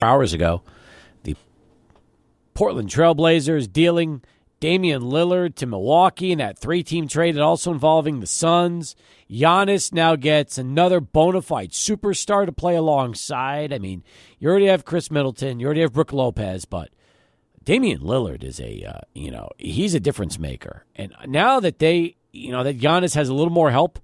hours ago. The Portland Trailblazers dealing Damian Lillard to Milwaukee in that three team trade, and also involving the Suns. Giannis now gets another bona fide superstar to play alongside. I mean, you already have Khris Middleton, you already have Brook Lopez, but Damian Lillard is a, uh, you know, he's a difference maker. And now that they, you know, that Giannis has a little more help,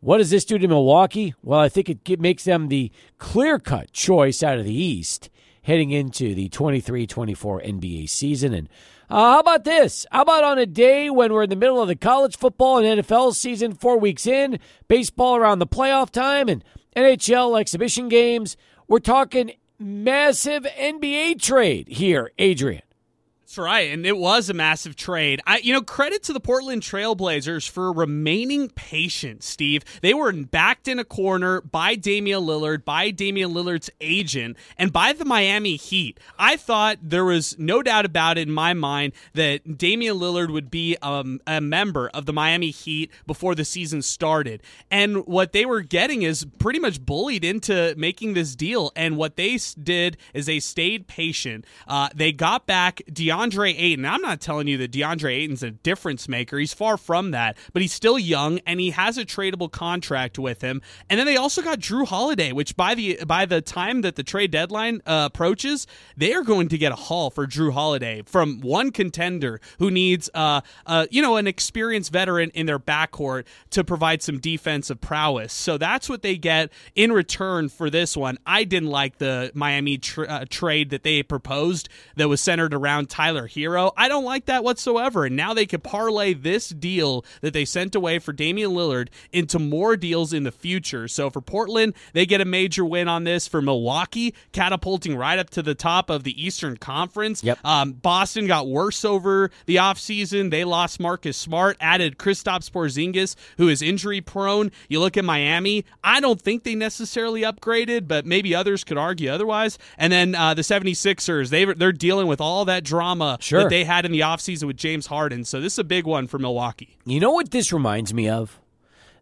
what does this do to Milwaukee? Well, I think it makes them the clear cut choice out of the East heading into the 23 24 NBA season. And uh, how about this? How about on a day when we're in the middle of the college football and NFL season, four weeks in, baseball around the playoff time, and NHL exhibition games? We're talking massive NBA trade here, Adrian. That's right, and it was a massive trade. I, you know, credit to the Portland Trailblazers for remaining patient. Steve, they were backed in a corner by Damian Lillard, by Damian Lillard's agent, and by the Miami Heat. I thought there was no doubt about it in my mind that Damian Lillard would be um, a member of the Miami Heat before the season started, and what they were getting is pretty much bullied into making this deal. And what they did is they stayed patient. Uh, they got back DeAndre DeAndre Ayton. I'm not telling you that DeAndre Ayton's a difference maker. He's far from that, but he's still young and he has a tradable contract with him. And then they also got Jrue Holiday, which by the by the time that the trade deadline uh, approaches, they are going to get a haul for Jrue Holiday from one contender who needs uh, uh you know an experienced veteran in their backcourt to provide some defensive prowess. So that's what they get in return for this one. I didn't like the Miami uh, trade that they proposed that was centered around Tyler Tyler Herro. I don't like that whatsoever. And now they could parlay this deal that they sent away for Damian Lillard into more deals in the future. So for Portland, they get a major win on this. For Milwaukee, catapulting right up to the top of the Eastern Conference. Yep. Um, Boston got worse over the offseason. They lost Marcus Smart, added Kristaps Porzingis, who is injury prone. You look at Miami, I don't think they necessarily upgraded, but maybe others could argue otherwise. And then uh, the 76ers, they, they're dealing with all that drama drama sure. that they had in the offseason with James Harden. So this is a big one for Milwaukee. You know what this reminds me of?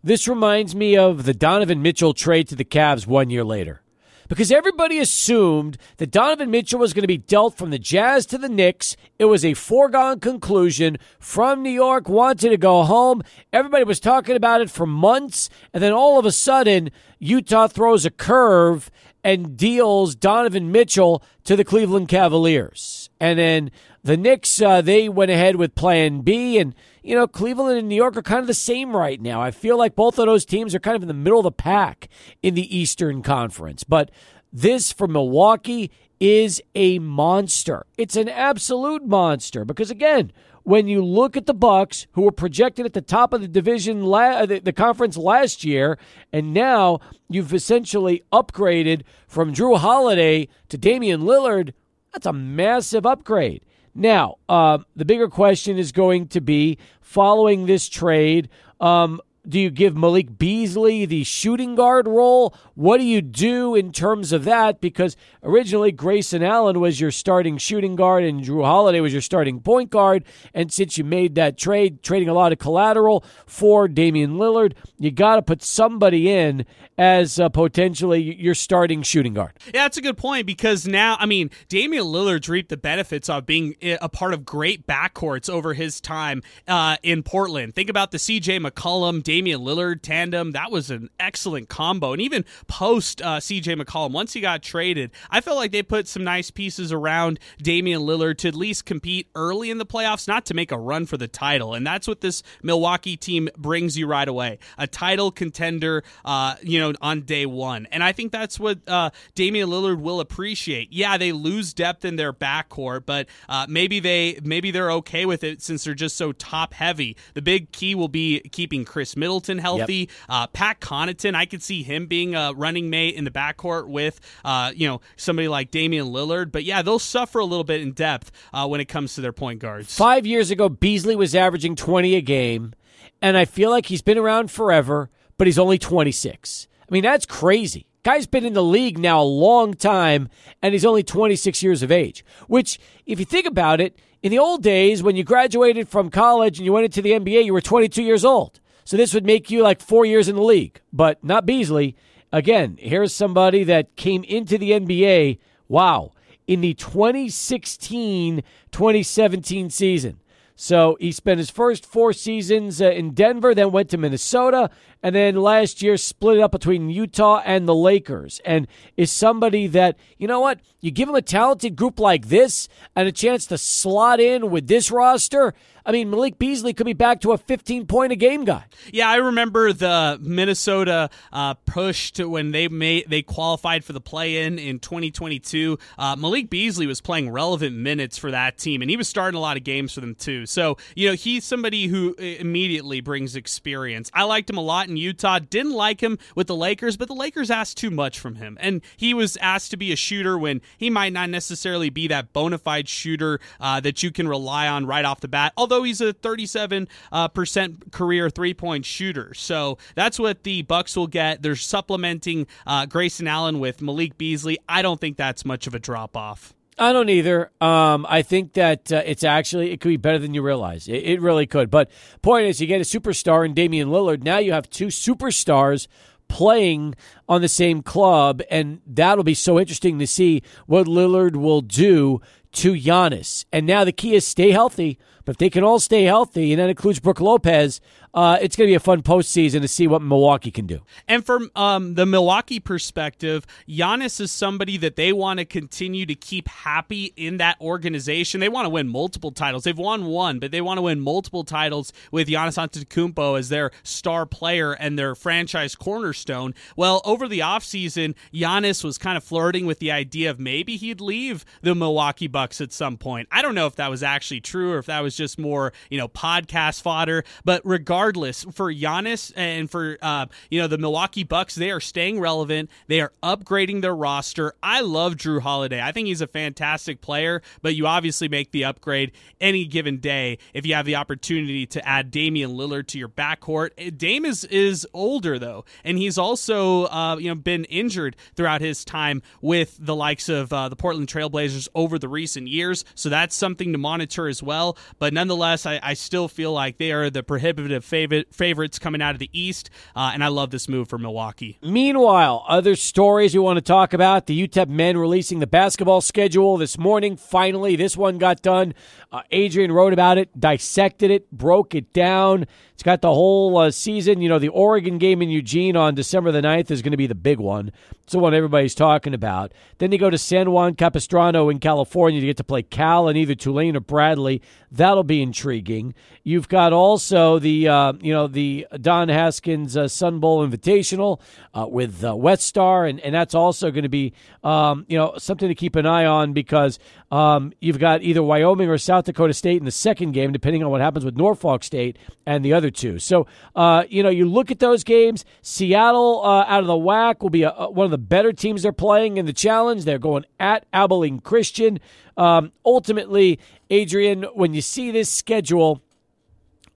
This reminds me of the Donovan Mitchell trade to the Cavs one year later. Because everybody assumed that Donovan Mitchell was going to be dealt from the Jazz to the Knicks. It was a foregone conclusion. From New York, wanted to go home. Everybody was talking about it for months. And then all of a sudden, Utah throws a curve and deals Donovan Mitchell to the Cleveland Cavaliers. And then the Knicks, uh, they went ahead with plan B. And, you know, Cleveland and New York are kind of the same right now. I feel like both of those teams are kind of in the middle of the pack in the Eastern Conference. But this for Milwaukee is a monster. It's an absolute monster because, again, when you look at the Bucks, who were projected at the top of the division, la- the, the conference last year, and now you've essentially upgraded from Jrue Holiday to Damian Lillard, that's a massive upgrade. Now, uh, the bigger question is going to be following this trade. Um, do you give Malik Beasley the shooting guard role? What do you do in terms of that? Because originally Grayson Allen was your starting shooting guard and Jrue Holiday was your starting point guard. And since you made that trade, trading a lot of collateral for Damian Lillard, you got to put somebody in as uh, potentially your starting shooting guard. Yeah, that's a good point because now, I mean, Damian Lillard's reaped the benefits of being a part of great backcourts over his time uh, in Portland. Think about the CJ McCollum, Lillard tandem. That was an excellent combo. And even post uh, CJ McCollum, once he got traded, I felt like they put some nice pieces around Damian Lillard to at least compete early in the playoffs, not to make a run for the title. And that's what this Milwaukee team brings you right away a title contender, uh, you know on day one. And I think that's what uh, Damian Lillard will appreciate. Yeah, they lose depth in their backcourt, but uh, maybe they maybe they're okay with it since they're just so top heavy. The big key will be keeping Khris Middleton healthy. Yep. Uh, Pat Connaughton, I could see him being a running mate in the backcourt with uh, you know somebody like Damian Lillard. But yeah, they'll suffer a little bit in depth uh, when it comes to their point guards. Five years ago, Beasley was averaging twenty a game, and I feel like he's been around forever, but he's only twenty six. I mean, that's crazy. Guy's been in the league now a long time, and he's only 26 years of age. Which, if you think about it, in the old days, when you graduated from college and you went into the NBA, you were 22 years old. So this would make you like four years in the league, but not Beasley. Again, here's somebody that came into the NBA Wow. In the 2016 2017 season. So he spent his first four seasons uh, in Denver, then went to Minnesota, and then last year split it up between Utah and the Lakers. And is somebody that, you know what, you give him a talented group like this and a chance to slot in with this roster. I mean, Malik Beasley could be back to a 15 point a game guy. Yeah, I remember the Minnesota uh, push when they made they qualified for the play in in 2022. Uh, Malik Beasley was playing relevant minutes for that team, and he was starting a lot of games for them too. So you know he's somebody who immediately brings experience. I liked him a lot in Utah. Didn't like him with the Lakers, but the Lakers asked too much from him, and he was asked to be a shooter when he might not necessarily be that bona fide shooter uh, that you can rely on right off the bat. Although he's a 37 uh, percent career three point shooter, so that's what the Bucks will get. They're supplementing uh, Grayson Allen with Malik Beasley. I don't think that's much of a drop off. I don't either. Um, I think that uh, it's actually it could be better than you realize. It, it, really could. But point is, you get a superstar in Damian Lillard. Now you have two superstars playing on the same club, and that'll be so interesting to see what Lillard will do to Giannis. And now the key is stay healthy. But if they can all stay healthy, and that includes Brook Lopez, uh, it's going to be a fun postseason to see what Milwaukee can do. And from um, the Milwaukee perspective, Giannis is somebody that they want to continue to keep happy in that organization. They want to win multiple titles. They've won one, but they want to win multiple titles with Giannis Antetokounmpo as their star player and their franchise cornerstone. Well, over the offseason, Giannis was kind of flirting with the idea of maybe he'd leave the Milwaukee Bucks at some point. I don't know if that was actually true or if that was just more, you know, podcast fodder. But regardless, for Giannis and for uh, you know the Milwaukee Bucks, they are staying relevant. They are upgrading their roster. I love Jrue Holiday. I think he's a fantastic player. But you obviously make the upgrade any given day if you have the opportunity to add Damian Lillard to your backcourt. Eh, Dame is is older though, and he's also uh, you know been injured throughout his time with the likes of uh, the Portland Trailblazers over the recent years. So that's something to monitor as well. But nonetheless, I, I still feel like they are the prohibitive favorite, favorites coming out of the East, uh, and I love this move for Milwaukee. Meanwhile, other stories we want to talk about the UTEP men releasing the basketball schedule this morning. Finally, this one got done. Uh, Adrian wrote about it, dissected it, broke it down. It's got the whole uh, season. You know, the Oregon game in Eugene on December the 9th is going to be the big one. It's the one everybody's talking about. Then they go to San Juan Capistrano in California to get to play Cal and either Tulane or Bradley. That'll be intriguing. You've got also the uh, you know the Don Haskins uh, Sun Bowl Invitational uh, with uh, West Star, and, and that's also going to be um, you know something to keep an eye on because um, you've got either Wyoming or South Dakota State in the second game, depending on what happens with Norfolk State and the other two. So, uh, you know, you look at those games. Seattle uh, out of the WAC will be a, a, one of the better teams they're playing in the challenge. They're going at Abilene Christian. Um, ultimately, Adrian, when you see this schedule,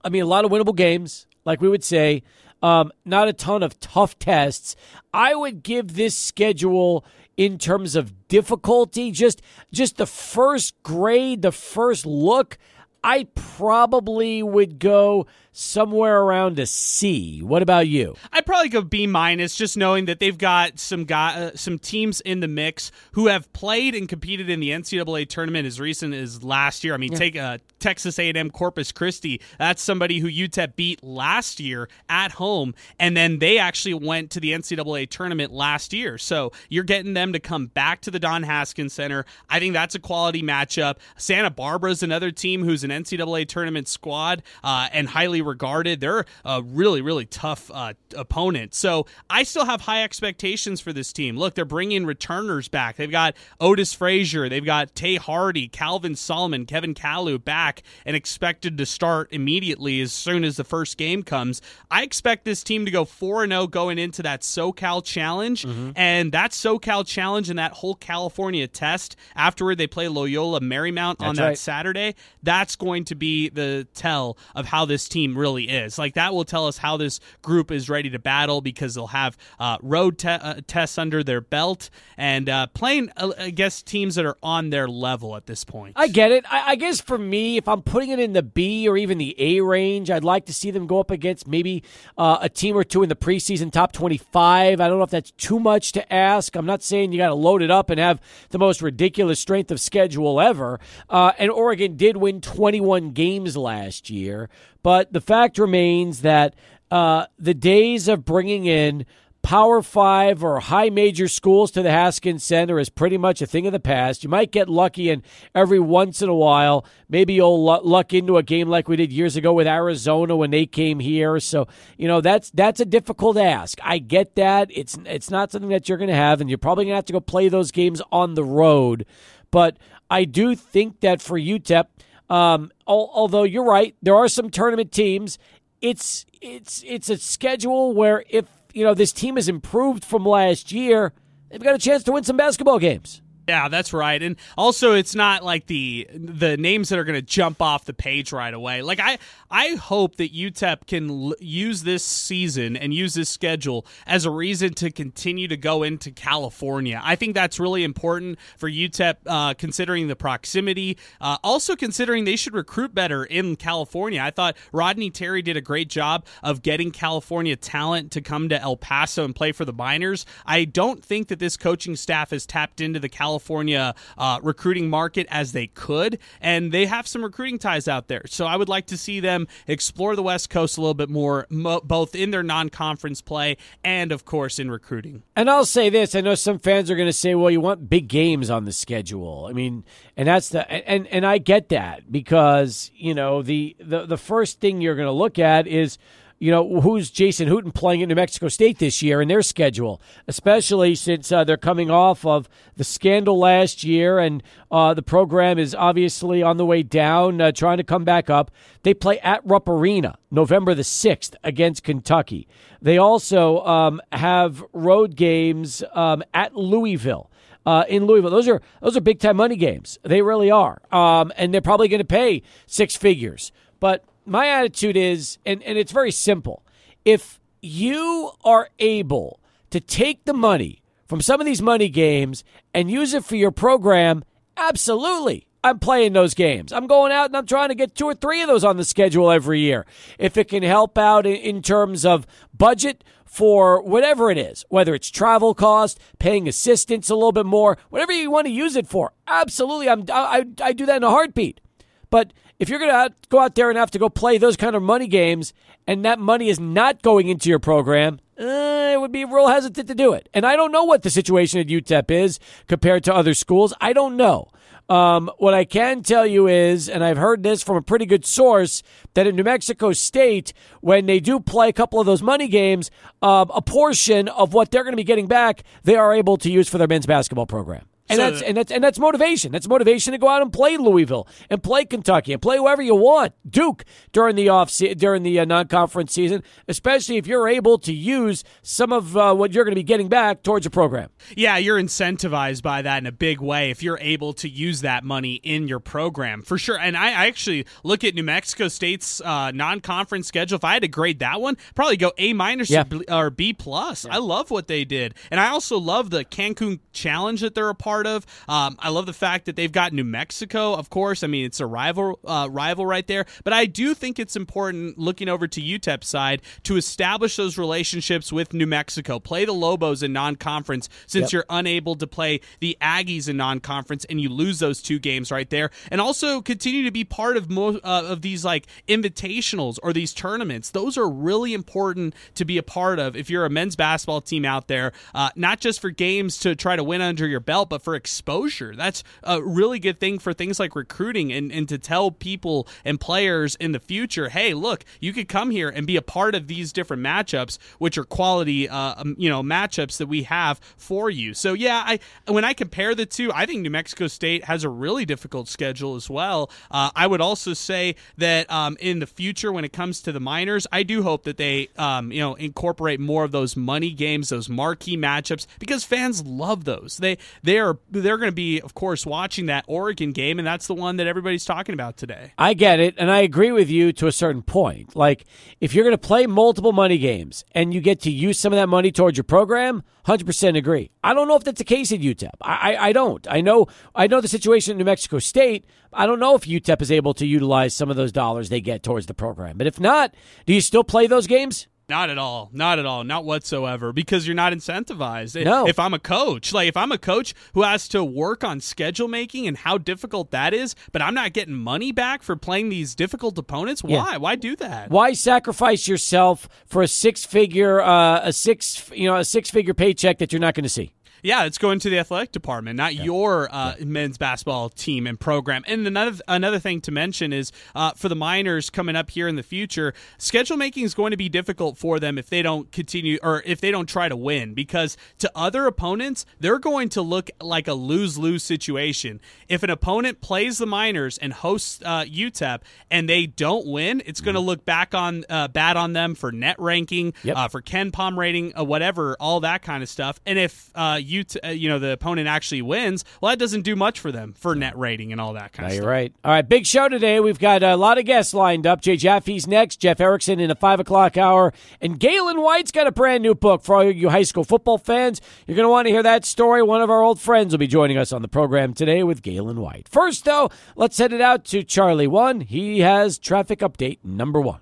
I mean, a lot of winnable games, like we would say. Um, not a ton of tough tests. I would give this schedule in terms of difficulty, just just the first grade, the first look. I probably would go somewhere around a C. What about you? I'd probably go B minus, just knowing that they've got some guy, uh, some teams in the mix who have played and competed in the NCAA tournament as recent as last year. I mean, yeah. take uh, Texas A&M Corpus Christi. That's somebody who UTEP beat last year at home, and then they actually went to the NCAA tournament last year. So you're getting them to come back to the Don Haskins Center. I think that's a quality matchup. Santa Barbara is another team who's an NCAA tournament squad uh, and highly regarded. They're a really, really tough uh, opponent. So I still have high expectations for this team. Look, they're bringing returners back. They've got Otis Frazier, they've got Tae Hardy, Calvin Solomon, Kevin Kalu back and expected to start immediately as soon as the first game comes. I expect this team to go 4 0 going into that SoCal Challenge. Mm-hmm. And that SoCal Challenge and that whole California test, afterward, they play Loyola Marymount on that right. Saturday. That's going to be the tell of how this team really is. Like that will tell us how this group is ready to battle because they'll have uh, road te- uh, tests under their belt and uh, playing uh, I guess teams that are on their level at this point. I get it. I, I guess for me, if I'm putting it in the B or even the A range, I'd like to see them go up against maybe uh, a team or two in the preseason top 25. I don't know if that's too much to ask. I'm not saying you got to load it up and have the most ridiculous strength of schedule ever. Uh, and Oregon did win 21 games last year, but the fact remains that uh, the days of bringing in Power Five or high major schools to the Haskins Center is pretty much a thing of the past. You might get lucky, and every once in a while, maybe you'll luck into a game like we did years ago with Arizona when they came here. So you know that's that's a difficult ask. I get that it's it's not something that you're going to have, and you're probably going to have to go play those games on the road. But I do think that for UTEP, um, although you're right, there are some tournament teams. It's it's it's a schedule where if you know, this team has improved from last year. They've got a chance to win some basketball games. Yeah, that's right. And also it's not like the the names that are going to jump off the page right away. Like I I hope that UTEP can l- use this season and use this schedule as a reason to continue to go into California. I think that's really important for UTEP uh, considering the proximity. Uh, also considering they should recruit better in California. I thought Rodney Terry did a great job of getting California talent to come to El Paso and play for the Miners. I don't think that this coaching staff has tapped into the California uh, recruiting market as they could, and they have some recruiting ties out there. So I would like to see them explore the West Coast a little bit more, mo- both in their non-conference play and, of course, in recruiting. And I'll say this: I know some fans are going to say, "Well, you want big games on the schedule." I mean, and that's the and and I get that because you know the the the first thing you're going to look at is you know, who's Jason Hooten playing in New Mexico State this year in their schedule, especially since uh, they're coming off of the scandal last year and uh, the program is obviously on the way down, uh, trying to come back up. They play at Rupp Arena November the 6th against Kentucky. They also um, have road games um, at Louisville. Uh, in Louisville. Those are those are big time money games. They really are, um, and they're probably going to pay six figures. But my attitude is, and, and it's very simple. If you are able to take the money from some of these money games and use it for your program, absolutely. I'm playing those games. I'm going out and I'm trying to get two or three of those on the schedule every year. If it can help out in, terms of budget for whatever it is, whether it's travel cost, paying assistants a little bit more, whatever you want to use it for, absolutely. I'm, I, I do that in a heartbeat. But if you're going to go out there and have to go play those kind of money games and that money is not going into your program, uh, would be real hesitant to do it. And I don't know what the situation at UTEP is compared to other schools. I don't know. Um, what I can tell you is, and I've heard this from a pretty good source, that in New Mexico State, when they do play a couple of those money games, uh, a portion of what they're going to be getting back, they are able to use for their men's basketball program. And so, that's and that's and that's motivation. That's motivation to go out and play Louisville and play Kentucky and play whoever you want, Duke during the off se- during the uh, non conference season, especially if you're able to use some of uh, what you're going to be getting back towards your program. Yeah, you're incentivized by that in a big way if you're able to use that money in your program for sure. And I, I actually look at New Mexico State's uh, non conference schedule. If I had to grade that one, probably go A minus yeah. or B plus. Yeah. I love what they did, and I also love the Cancun Challenge that they're a part part of. Um, I love the fact that they've got New Mexico, of course. I mean, it's a rival uh, rival right there. But I do think it's important looking over to UTEP side to establish those relationships with New Mexico. Play the Lobos in non-conference since yep. you're unable to play the Aggies in non-conference, and you lose those two games right there. And also continue to be part of most uh, of these like invitationals or these tournaments. Those are really important to be a part of if you're a men's basketball team out there. Uh, not just for games to try to win under your belt, but for exposure. That's a really good thing for things like recruiting and, and to tell people and players in the future, hey, look, you could come here and be a part of these different matchups, which are quality, uh, um, you know, matchups that we have for you. So yeah, I when I compare the two, I think New Mexico State has a really difficult schedule as well. Uh, I would also say that um, in the future, when it comes to the miners, I do hope that they, um, you know, incorporate more of those money games, those marquee matchups, because fans love those. They they are are they're going to be, of course, watching that Oregon game, and that's the one that everybody's talking about today. I get it, and I agree with you to a certain point. Like, if you're going to play multiple money games and you get to use some of that money towards your program, hundred percent agree. I don't know if that's the case at UTEP. I, I, I don't. I know I know the situation in New Mexico State. I don't know if UTEP is able to utilize some of those dollars they get towards the program. But if not, do you still play those games? Not at all. Not at all. Not whatsoever. Because you're not incentivized. No. If I'm a coach, like if I'm a coach who has to work on schedule making and how difficult that is, but I'm not getting money back for playing these difficult opponents, why? Yeah. Why do that? Why sacrifice yourself for a six figure, uh, a six, you know, a six figure paycheck that you're not going to see? Yeah, it's going to the athletic department, not your uh, men's basketball team and program. And another another thing to mention is uh, for the Miners coming up here in the future, schedule making is going to be difficult for them if they don't continue or if they don't try to win because to other opponents they're going to look like a lose lose situation. If an opponent plays the Miners and hosts uh, UTEP and they don't win, it's going to look back on uh, bad on them for net ranking, Yep. uh, for KenPom rating, uh, whatever, all that kind of stuff. And if uh, you t- uh, you know the opponent actually wins, well, that doesn't do much for them for net rating and all that kind No, of you're stuff. right. All right, big show today. We've got a lot of guests lined up. Jay Jaffe's next, Jeff Erickson in a five o'clock hour, and Gaylon White's got a brand new book for all you high school football fans. You're going to want to hear that story. One of our old friends will be joining us on the program today with Gaylon White. First, though, let's head it out to Charlie One. He has traffic update number one.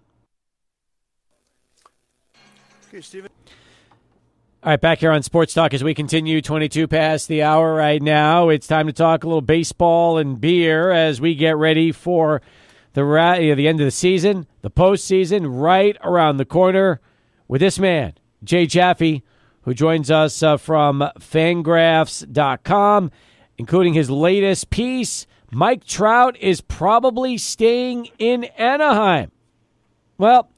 Okay, Steven. All right, back here on Sports Talk as we continue 22 past the hour right now. It's time to talk a little baseball and beer as we get ready for the ra- the end of the season, the postseason right around the corner with this man, Jay Jaffe, who joins us uh, from fangraphs.com, including his latest piece. Mike Trout is probably staying in Anaheim. Well,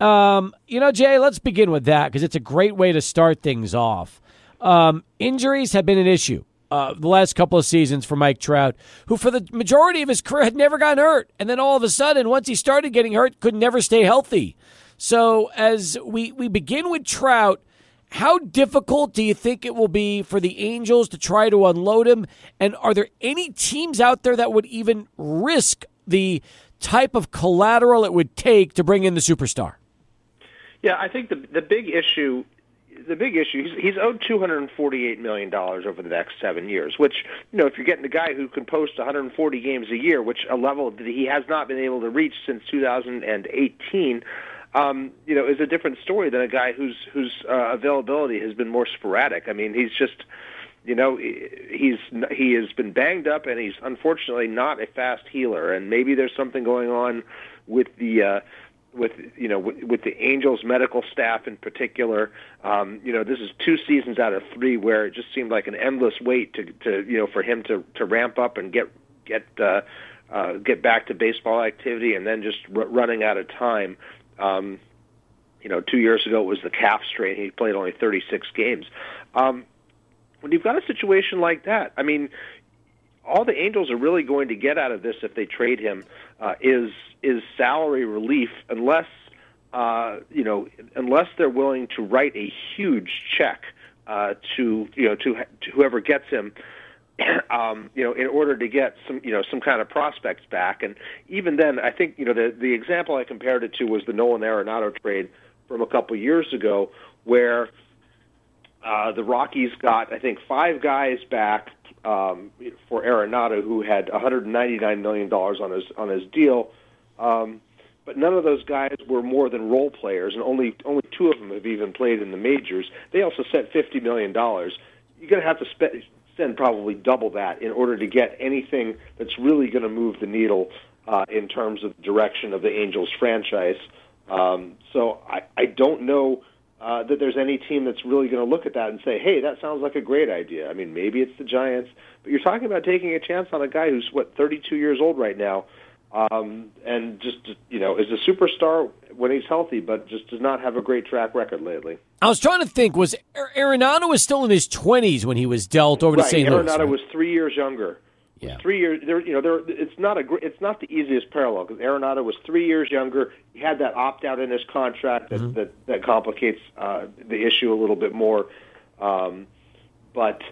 um, you know, Jay, let's begin with that because it's a great way to start things off. Um, injuries have been an issue uh, the last couple of seasons for Mike Trout, who for the majority of his career had never gotten hurt. And then all of a sudden, once he started getting hurt, could never stay healthy. So as we, we begin with Trout, how difficult do you think it will be for the Angels to try to unload him? And are there any teams out there that would even risk the type of collateral it would take to bring in the superstar? Yeah, I think the the big issue, the big issue, he's, he's owed two hundred and forty eight million dollars over the next seven years. Which you know, if you're getting a guy who can post one hundred and forty games a year, which a level that he has not been able to reach since two thousand and eighteen. Um, you know, is a different story than a guy whose whose uh, availability has been more sporadic. I mean, he's just, you know, he's he has been banged up, and he's unfortunately not a fast healer. And maybe there's something going on with the uh, with you know with, with the Angels medical staff in particular. Um, you know, this is two seasons out of three where it just seemed like an endless wait to to you know for him to to ramp up and get get uh, uh, get back to baseball activity, and then just r- running out of time. Um, you know, two years ago it was the calf strain. He played only 36 games. Um, when you've got a situation like that, I mean, all the Angels are really going to get out of this if they trade him uh, is is salary relief, unless uh, you know, unless they're willing to write a huge check uh, to you know to, to whoever gets him. Um, you know, in order to get some, you know, some kind of prospects back, and even then, I think, you know, the the example I compared it to was the Nolan Arenado trade from a couple years ago, where uh, the Rockies got, I think, five guys back um, for Arenado, who had 199 million dollars on his on his deal, um, but none of those guys were more than role players, and only only two of them have even played in the majors. They also sent 50 million dollars. You're going to have to spend spend probably double that in order to get anything that's really going to move the needle uh, in terms of the direction of the Angels franchise. Um, so I, I don't know uh, that there's any team that's really going to look at that and say, "Hey, that sounds like a great idea." I mean, maybe it's the Giants, but you're talking about taking a chance on a guy who's what 32 years old right now, um, and just you know is a superstar when he's healthy, but just does not have a great track record lately. I was trying to think. Was Ar- Arenado was still in his twenties when he was dealt over to right, St. Arenado Louis? right? was three years younger. Yeah. Three years. There, you know, there. It's not a. gr- It's not the easiest parallel because Arenado was three years younger. He had that opt out in his contract that that, that complicates uh, the issue a little bit more. Um, but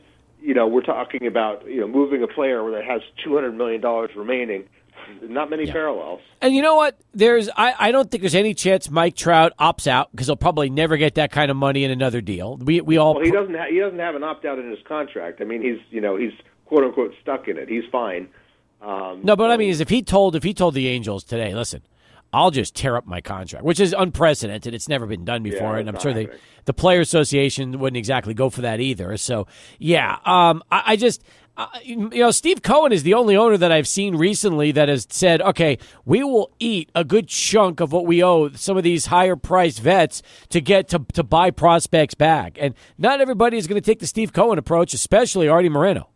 you know, we're talking about you know moving a player that has two hundred million dollars remaining. Not many yeah. parallels. And you know what? There's I, I don't think there's any chance Mike Trout opts out because he'll probably never get that kind of money in another deal. We we all well, he doesn't ha- he doesn't have an opt out in his contract. I mean, he's you know he's quote unquote stuck in it. He's fine. Um, no, but I mean, is if he told if he told the Angels today, listen, I'll just tear up my contract, which is unprecedented. It's never been done before, yeah, and I'm sure they, the Player Association wouldn't exactly go for that either. So, yeah, um, I, I, just. Uh, you know, Steve Cohen is the only owner that I've seen recently that has said, okay, we will eat a good chunk of what we owe some of these higher priced vets to get to, to buy prospects back. And not everybody is going to take the Steve Cohen approach, especially Arte Moreno.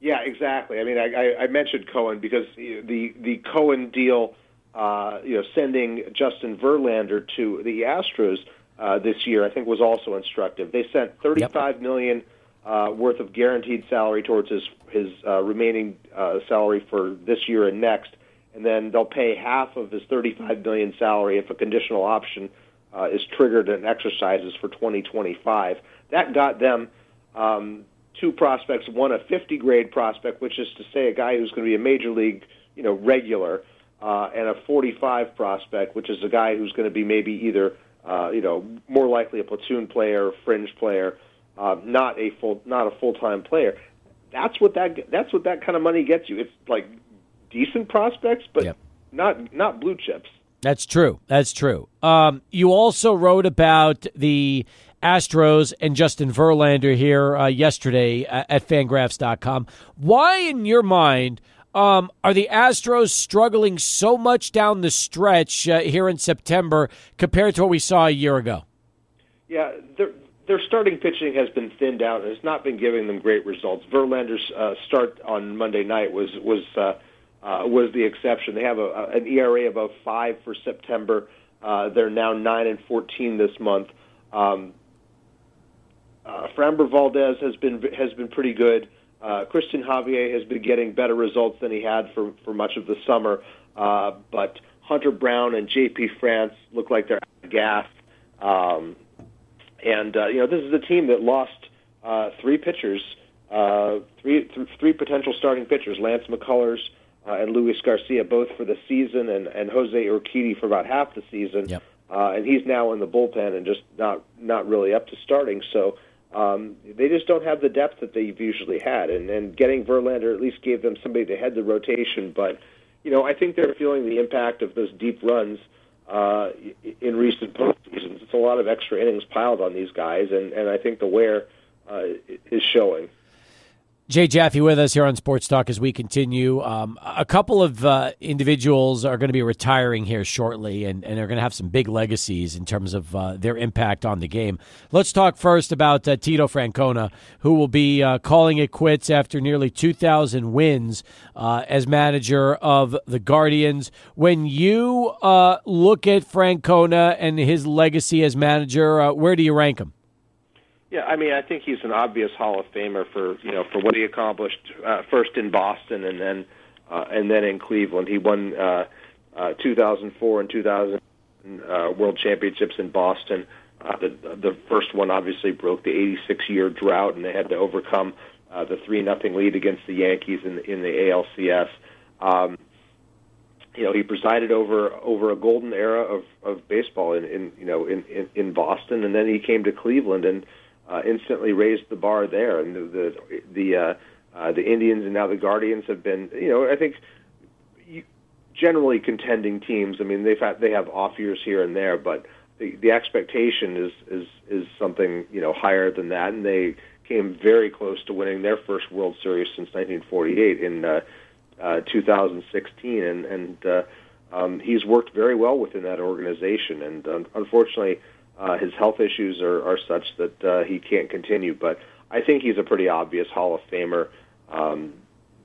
Yeah, exactly. I mean, I, I mentioned Cohen because the the Cohen deal, uh, you know, sending Justin Verlander to the Astros uh, this year, I think was also instructive. They sent thirty five yep. million uh, worth of guaranteed salary towards his his uh, remaining uh, salary for this year and next, and then they'll pay half of his thirty five million salary if a conditional option uh, is triggered and exercises for twenty twenty five. That got them. Um, two prospects, one a 50 grade prospect, which is to say a guy who's going to be a major league, you know, regular, uh, and a 45 prospect, which is a guy who's going to be maybe either, uh, you know, more likely a platoon player, fringe player, uh, not a full, not a full time player. That's what that that's what that kind of money gets you. It's like decent prospects, but yep. not not blue chips. That's true. That's true. Um, you also wrote about the Astros and Justin Verlander here uh, yesterday at fangraphs.com. Why, in your mind, um, are the Astros struggling so much down the stretch uh, here in September compared to what we saw a year ago? Yeah, their, their starting pitching has been thinned out and it's not been giving them great results. Verlander's uh, start on Monday night was was uh, uh, was the exception. They have a, a, an ERA of about five for September. Uh, they're now nine and fourteen this month. Um, uh, Framber Valdez has been has been pretty good. Uh, Cristian Javier has been getting better results than he had for for much of the summer. Uh, but Hunter Brown and J.P. France look like they're out of gas. Um, and uh, you know this is a team that lost uh, three pitchers, uh, three th- three potential starting pitchers: Lance McCullers uh, and Luis Garcia, both for the season, and and Jose Urquidy for about half the season. Yep. Uh, and he's now in the bullpen and just not not really up to starting. So um, they just don't have the depth that they've usually had, and, and getting Verlander at least gave them somebody to head the rotation. But you know, I think they're feeling the impact of those deep runs uh, in recent postseasons. It's a lot of extra innings piled on these guys, and, and I think the wear uh, is showing. Jay Jaffe with us here on Sports Talk as we continue. Um, a couple of uh, individuals are going to be retiring here shortly, and, and are going to have some big legacies in terms of uh, their impact on the game. Let's talk first about uh, Tito Francona, who will be uh, calling it quits after nearly 2,000 wins uh, as manager of the Guardians. When you uh, look at Francona and his legacy as manager, where do you rank him? Yeah, I mean, I think he's an obvious Hall of Famer for you know for what he accomplished uh, first in Boston and then uh, and then in Cleveland. He won uh, uh, 2004 and 2000 uh, World Championships in Boston. Uh, the the first one obviously broke the 86 year drought, and they had to overcome uh, the three nothing lead against the Yankees in in the ALCS. Um, you know, he presided over over a golden era of of baseball in, in you know in, in in Boston, and then he came to Cleveland and uh, instantly raised the bar there. And the the the, uh, uh, the Indians and now the Guardians have been, you know, I think generally contending teams. I mean, they've had they have off years here and there, but the the expectation is is is something you know higher than that, and they came very close to winning their first World Series since 1948 in uh, uh, 2016, and and uh, um, he's worked very well within that organization, and um, unfortunately uh, his health issues are, are such that uh, he can't continue. But I think he's a pretty obvious Hall of Famer. Um,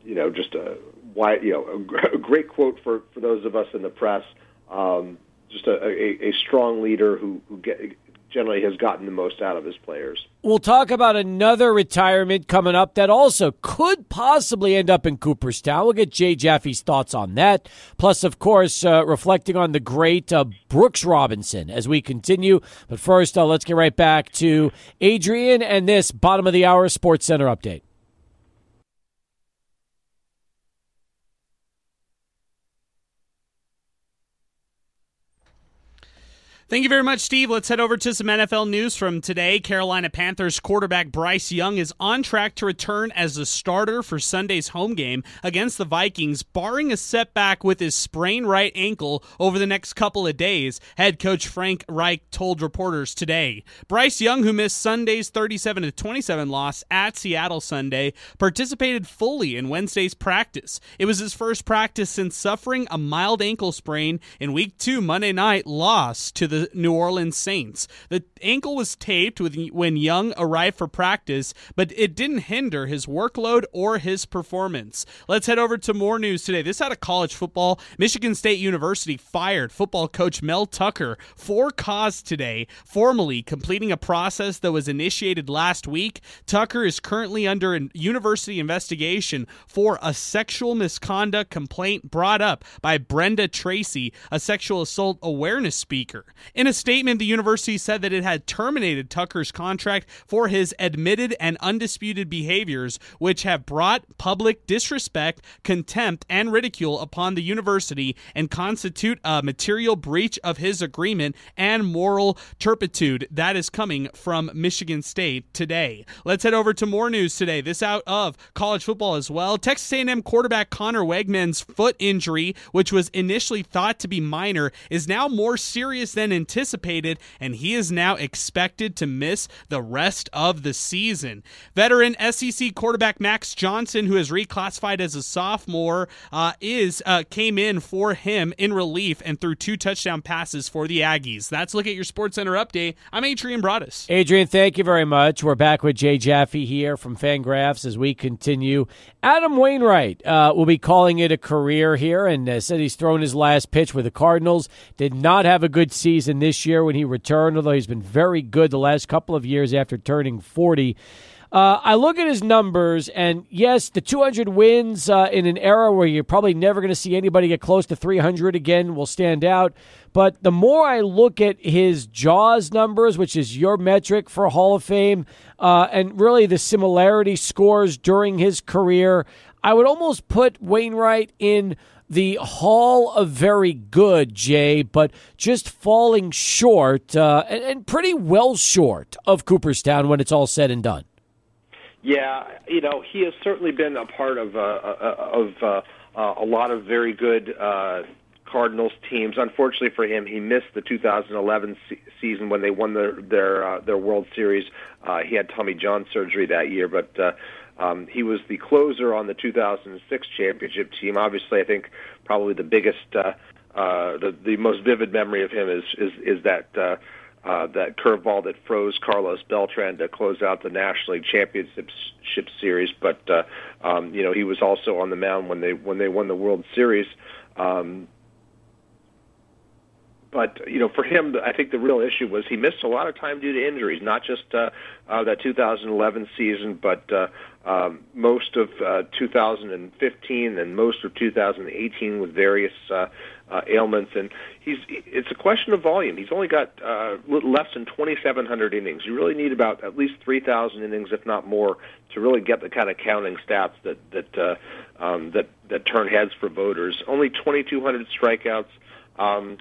you know, just a why you know a, great quote for for those of us in the press. Um, just a, a, a strong leader who who get, generally has gotten the most out of his players. We'll talk about another retirement coming up that also could possibly end up in Cooperstown. We'll get Jay Jaffe's thoughts on that. Plus, of course, uh, reflecting on the great uh, Brooks Robinson as we continue. But first, uh, let's get right back to Adrian and this bottom of the hour Sports Center update. Thank you very much, Steve. Let's head over to some NFL news from today. Carolina Panthers quarterback Bryce Young is on track to return as a starter for Sunday's home game against the Vikings, barring a setback with his sprained right ankle over the next couple of days, head coach Frank Reich told reporters today. Bryce Young, who missed Sunday's 37 27 loss at Seattle Sunday, participated fully in Wednesday's practice. It was his first practice since suffering a mild ankle sprain in week 2 Monday night loss to the the New Orleans Saints. The ankle was taped when Young arrived for practice, but it didn't hinder his workload or his performance. Let's head over to more news today. This out of college football. Michigan State University fired football coach Mel Tucker for cause today, formally completing a process that was initiated last week. Tucker is currently under a university investigation for a sexual misconduct complaint brought up by Brenda Tracy, a sexual assault awareness speaker. In a statement, the university said that it had terminated Tucker's contract for his admitted and undisputed behaviors, which have brought public disrespect, contempt, and ridicule upon the university and constitute a material breach of his agreement and moral turpitude. That is coming from Michigan State today. Let's head over to more news today. This out of college football as well. Texas A&M quarterback Conner Weigman's foot injury, which was initially thought to be minor, is now more serious than anticipated, and he is now expected to miss the rest of the season. Veteran SEC quarterback Max Johnson, who is reclassified as a sophomore, uh, is uh, came in for him in relief and threw two touchdown passes for the Aggies. That's look at your Sports Center update. I'm Adrian Broadus. Adrian, thank you very much. We're back with Jay Jaffe here from Fangraphs as we continue. Adam Wainwright uh, will be calling it a career here, and uh, said he's thrown his last pitch with the Cardinals. Did not have a good season this year when he returned, although he's been very good the last couple of years after turning 40. Uh, I look at his numbers, and yes, the 200 wins uh, in an era where you're probably never going to see anybody get close to 300 again will stand out. But the more I look at his JAWS numbers, which is your metric for Hall of Fame, uh, and really the similarity scores during his career, I would almost put Wainwright in the Hall of Very Good, Jay, but just falling short uh, and, and, pretty well short of Cooperstown when it's all said and done. Yeah, you know, he has certainly been a part of uh, uh of uh, uh, a lot of very good uh, Cardinals teams. Unfortunately for him, he missed the 2011 se- season when they won their their uh, their World Series. Uh, he had Tommy John surgery that year, but uh, um, he was the closer on the 2006 championship team. Obviously, I think probably the biggest, uh, uh, the the most vivid memory of him is is is that. Uh, uh, that curveball that froze Carlos Beltran to close out the National League Championship Series, but uh, um, you know he was also on the mound when they when they won the World Series. Um, but you know, for him, I think the real issue was he missed a lot of time due to injuries, not just uh, uh, that 2011 season, but uh, um, most of uh, 2015 and most of 2018 with various uh, uh, ailments. And he's it's a question of volume. He's only got uh, less than 2,700 innings. You really need about at least 3,000 innings, if not more, to really get the kind of counting stats that that uh, um, that that turn heads for voters. Only 2,200 strikeouts. Um,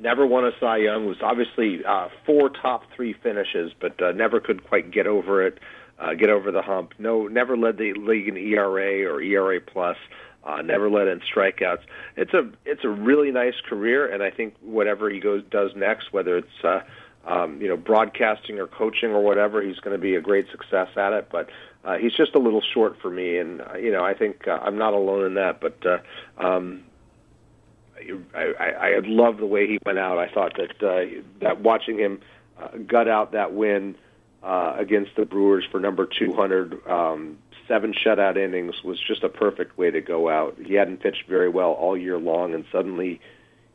never won a Cy Young. Was obviously uh, four top three finishes, but uh, never could quite get over it, uh, get over the hump. No, never led the league in ERA or ERA plus. Uh, never led in strikeouts. It's a it's a really nice career, and I think whatever he goes does next, whether it's uh, um, you know broadcasting or coaching or whatever, he's going to be a great success at it. But uh, he's just a little short for me, and uh, you know I think uh, I'm not alone in that. But uh, um, I, I, I love the way he went out. I thought that uh, that watching him uh, gut out that win uh, against the Brewers for number 200, um, seven shutout innings was just a perfect way to go out. He hadn't pitched very well all year long, and suddenly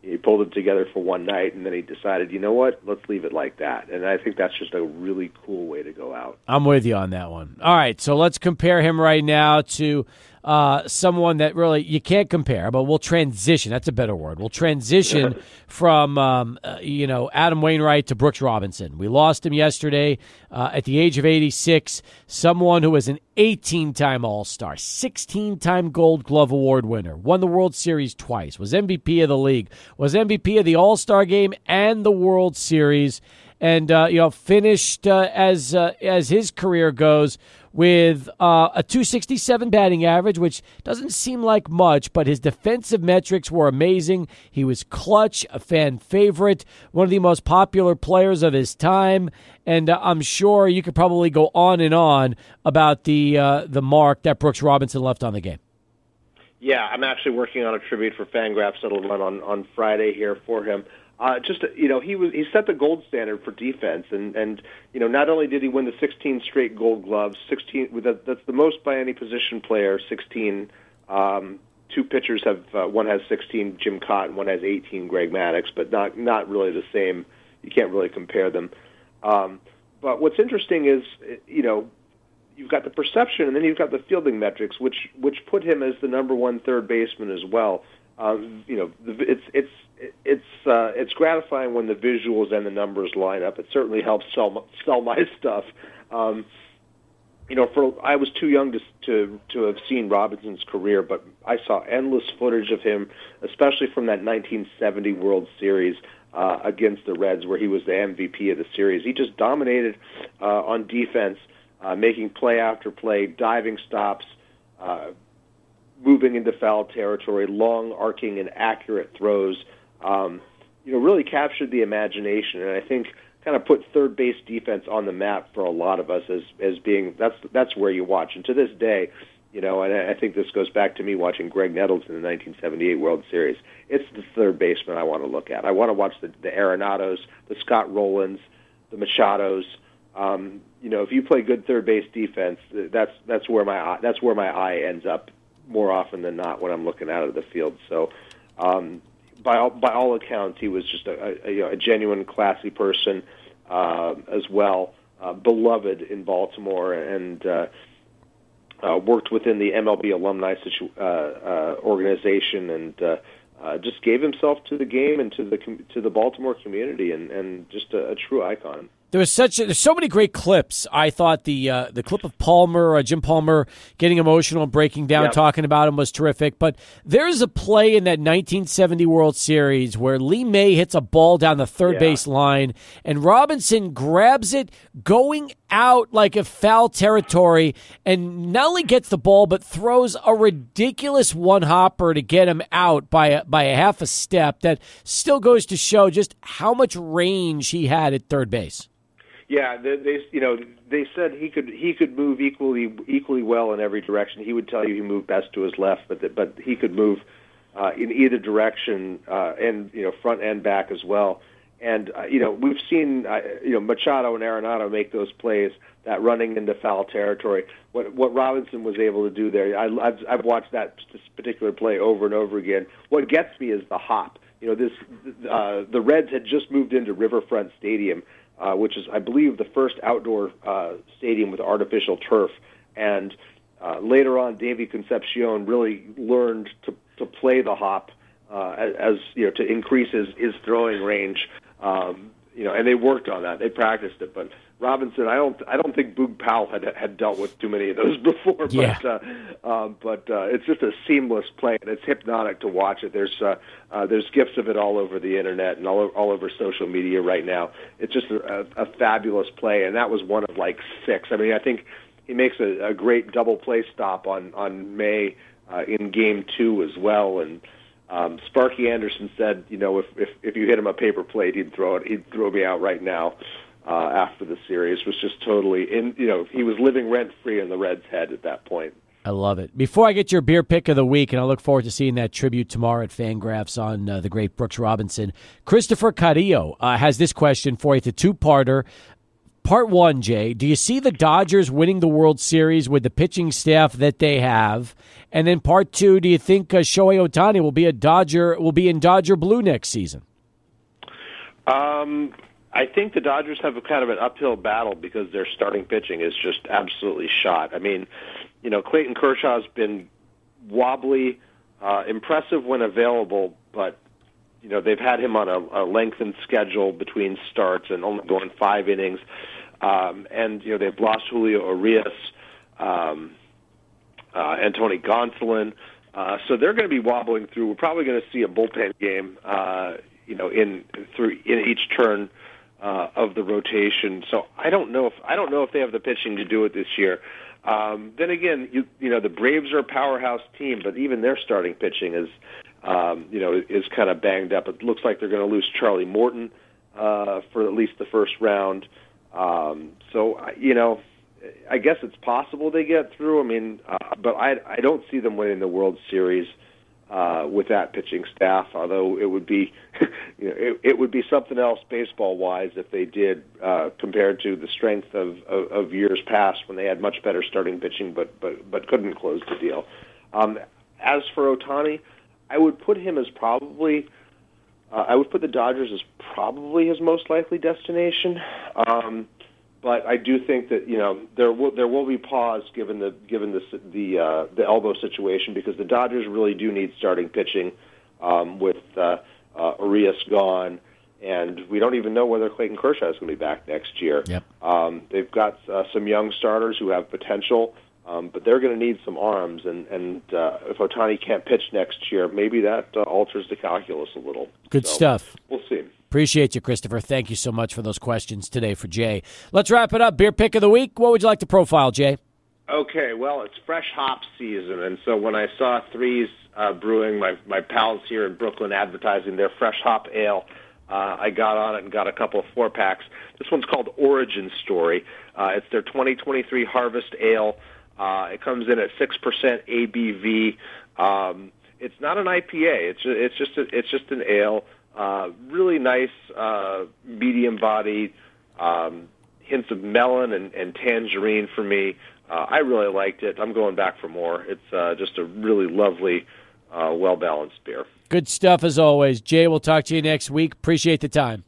he pulled it together for one night, and then he decided, you know what, let's leave it like that. And I think that's just a really cool way to go out. I'm with you on that one. All right, so let's compare him right now to uh, someone that really you can't compare, but we'll transition. That's a better word. We'll transition from um, uh, you know Adam Wainwright to Brooks Robinson. We lost him yesterday uh, at the age of 86. Someone who was an 18-time All-Star, 16-time Gold Glove Award winner, won the World Series twice, was MVP of the league, was MVP of the All-Star Game and the World Series and uh, you know finished uh, as uh, as his career goes with uh, a 267 batting average, which doesn't seem like much, but his defensive metrics were amazing. He was clutch, a fan favorite, one of the most popular players of his time, and uh, I'm sure you could probably go on and on about the uh, the mark that Brooks Robinson left on the game. Yeah, I'm actually working on a tribute for Fangraphs that'll run on on Friday here for him. Uh, just you know, he was he set the gold standard for defense, and and you know, not only did he win the 16 straight Gold Gloves, 16 that, that's the most by any position player. 16. Um, two pitchers have uh, one has 16, Jim Kaat, one has 18, Greg Maddux, but not not really the same. You can't really compare them. Um, but what's interesting is you know you've got the perception, and then you've got the fielding metrics, which which put him as the number one third baseman as well. Um, you know, it's it's it's uh, it's gratifying when the visuals and the numbers line up. It certainly helps sell sell my stuff. Um, you know, for I was too young to to to have seen Robinson's career, but I saw endless footage of him, especially from that 1970 World Series uh, against the Reds, where he was the MVP of the series. He just dominated uh, on defense, uh, making play after play, diving stops. Uh, moving into foul territory, long arcing and accurate throws um, you know, really captured the imagination, and I think kind of put third base defense on the map for a lot of us as as being that's that's where you watch. And to this day, you know, and I think this goes back to me watching Graig Nettles in the 1978 World Series. It's the third baseman I want to look at. I want to watch the, the Arenados, the Scott Rolens, the Machados. Um, you know, if you play good third base defense, that's that's where my that's where my eye ends up more often than not when I'm looking out of the field. So, um, by all, by all accounts, he was just a, a, a genuine, classy person uh, as well, uh, beloved in Baltimore, and uh, uh, worked within the MLB alumni situ- uh, uh, organization, and uh, uh, just gave himself to the game and to the to the Baltimore community, and, and just a, a true icon there was such there's so many great clips. I thought the uh, the clip of Palmer, uh, Jim Palmer, getting emotional and breaking down, yep. talking about him was terrific. But there's a play in that 1970 World Series where Lee May hits a ball down the third yeah. base line, and Robinson grabs it, going out like a foul territory, and not only gets the ball but throws a ridiculous one hopper to get him out by a, by a half a step. That still goes to show just how much range he had at third base. Yeah, they, they you know they said he could he could move equally equally well in every direction. He would tell you he moved best to his left, but that, but he could move uh, in either direction uh, and you know front and back as well. And uh, you know we've seen uh, you know Machado and Arenado make those plays that running into foul territory. What what Robinson was able to do there, I, I've, I've watched that particular play over and over again. What gets me is the hop. You know this uh, the Reds had just moved into Riverfront Stadium uh, which is, I believe, the first outdoor uh, stadium with artificial turf. And uh, later on, Davey Concepcion really learned to, to play the hop uh, as you know to increase his, his throwing range. Um, you know, and they worked on that. They practiced it, but Robinson, I don't, I don't think Boog Powell had had dealt with too many of those before. Yeah. But, uh, um, but uh, it's just a seamless play, and it's hypnotic to watch it. There's, uh, uh, there's gifs of it all over the internet and all over, all over social media right now. It's just a, a, a fabulous play, and that was one of like six. I mean, I think he makes a, a great double play stop on on May uh, in Game Two as well, and. Um, Sparky Anderson said, you know, if, if if you hit him a paper plate, he'd throw it. He'd throw me out right now uh, after the series was just totally in. You know, he was living rent free in the Reds' head at that point. I love it. Before I get your beer pick of the week, and I look forward to seeing that tribute tomorrow at Fangraphs on uh, the great Brooks Robinson. Christopher Carrillo uh, has this question for you. It's a two-parter. Part one, Jay, do you see the Dodgers winning the World Series with the pitching staff that they have? And then part two, do you think uh, Shohei Ohtani will be a Dodger will be in Dodger blue next season? Um, I think the Dodgers have a kind of an uphill battle because their starting pitching is just absolutely shot. I mean, you know, Clayton Kershaw's been wobbly, uh, impressive when available, but you know they've had him on a, a lengthened schedule between starts and only going five innings, um, and you know they've lost Julio Urias, um, uh, and Gonsolin, uh, so they're going to be wobbling through. We're probably going to see a bullpen game, uh, you know, in through in each turn uh, of the rotation. So I don't know if I don't know if they have the pitching to do it this year. Um, then again, you you know the Braves are a powerhouse team, but even their starting pitching is um, you know is kind of banged up. It looks like they're going to lose Charlie Morton uh, for at least the first round. Um, so you know, I guess it's possible they get through. I mean, uh, but I I don't see them winning the World Series with that pitching staff. Although it would be, you know, it, it would be something else baseball wise if they did uh, compared to the strength of, of, of years past when they had much better starting pitching, but but but couldn't close the deal. Um, as for Ohtani, I would put him as probably. Uh, I would put the Dodgers as probably his most likely destination. Um, but I do think that you know there will there will be pause given the given the the uh, the elbow situation because the Dodgers really do need starting pitching um, with uh, uh, Urias gone, and we don't even know whether Clayton Kershaw is going to be back next year. Yep. Um, they've got uh, some young starters who have potential, um, but they're going to need some arms, and and uh, if Ohtani can't pitch next year, maybe that uh, alters the calculus a little. Good So, stuff. We'll see. Appreciate you, Christopher. Thank you so much for those questions today for Jay. Let's wrap it up. Beer pick of the week. What would you like to profile, Jay? Okay, well, it's fresh hop season, and so when I saw Threes uh, Brewing, my my pals here in Brooklyn advertising their fresh hop ale, uh, I got on it and got a couple of four packs. This one's called Origin Story. Uh, it's their 2023 Harvest Ale. Uh, it comes in at six percent ABV. Um, it's not an IPA. It's it's just a, it's just an ale. Uh, really nice, uh, medium body. Um, hints of melon and, and tangerine for me. Uh, I really liked it. I'm going back for more. It's uh, just a really lovely, uh, well balanced beer. Good stuff as always. Jay, we'll talk to you next week. Appreciate the time.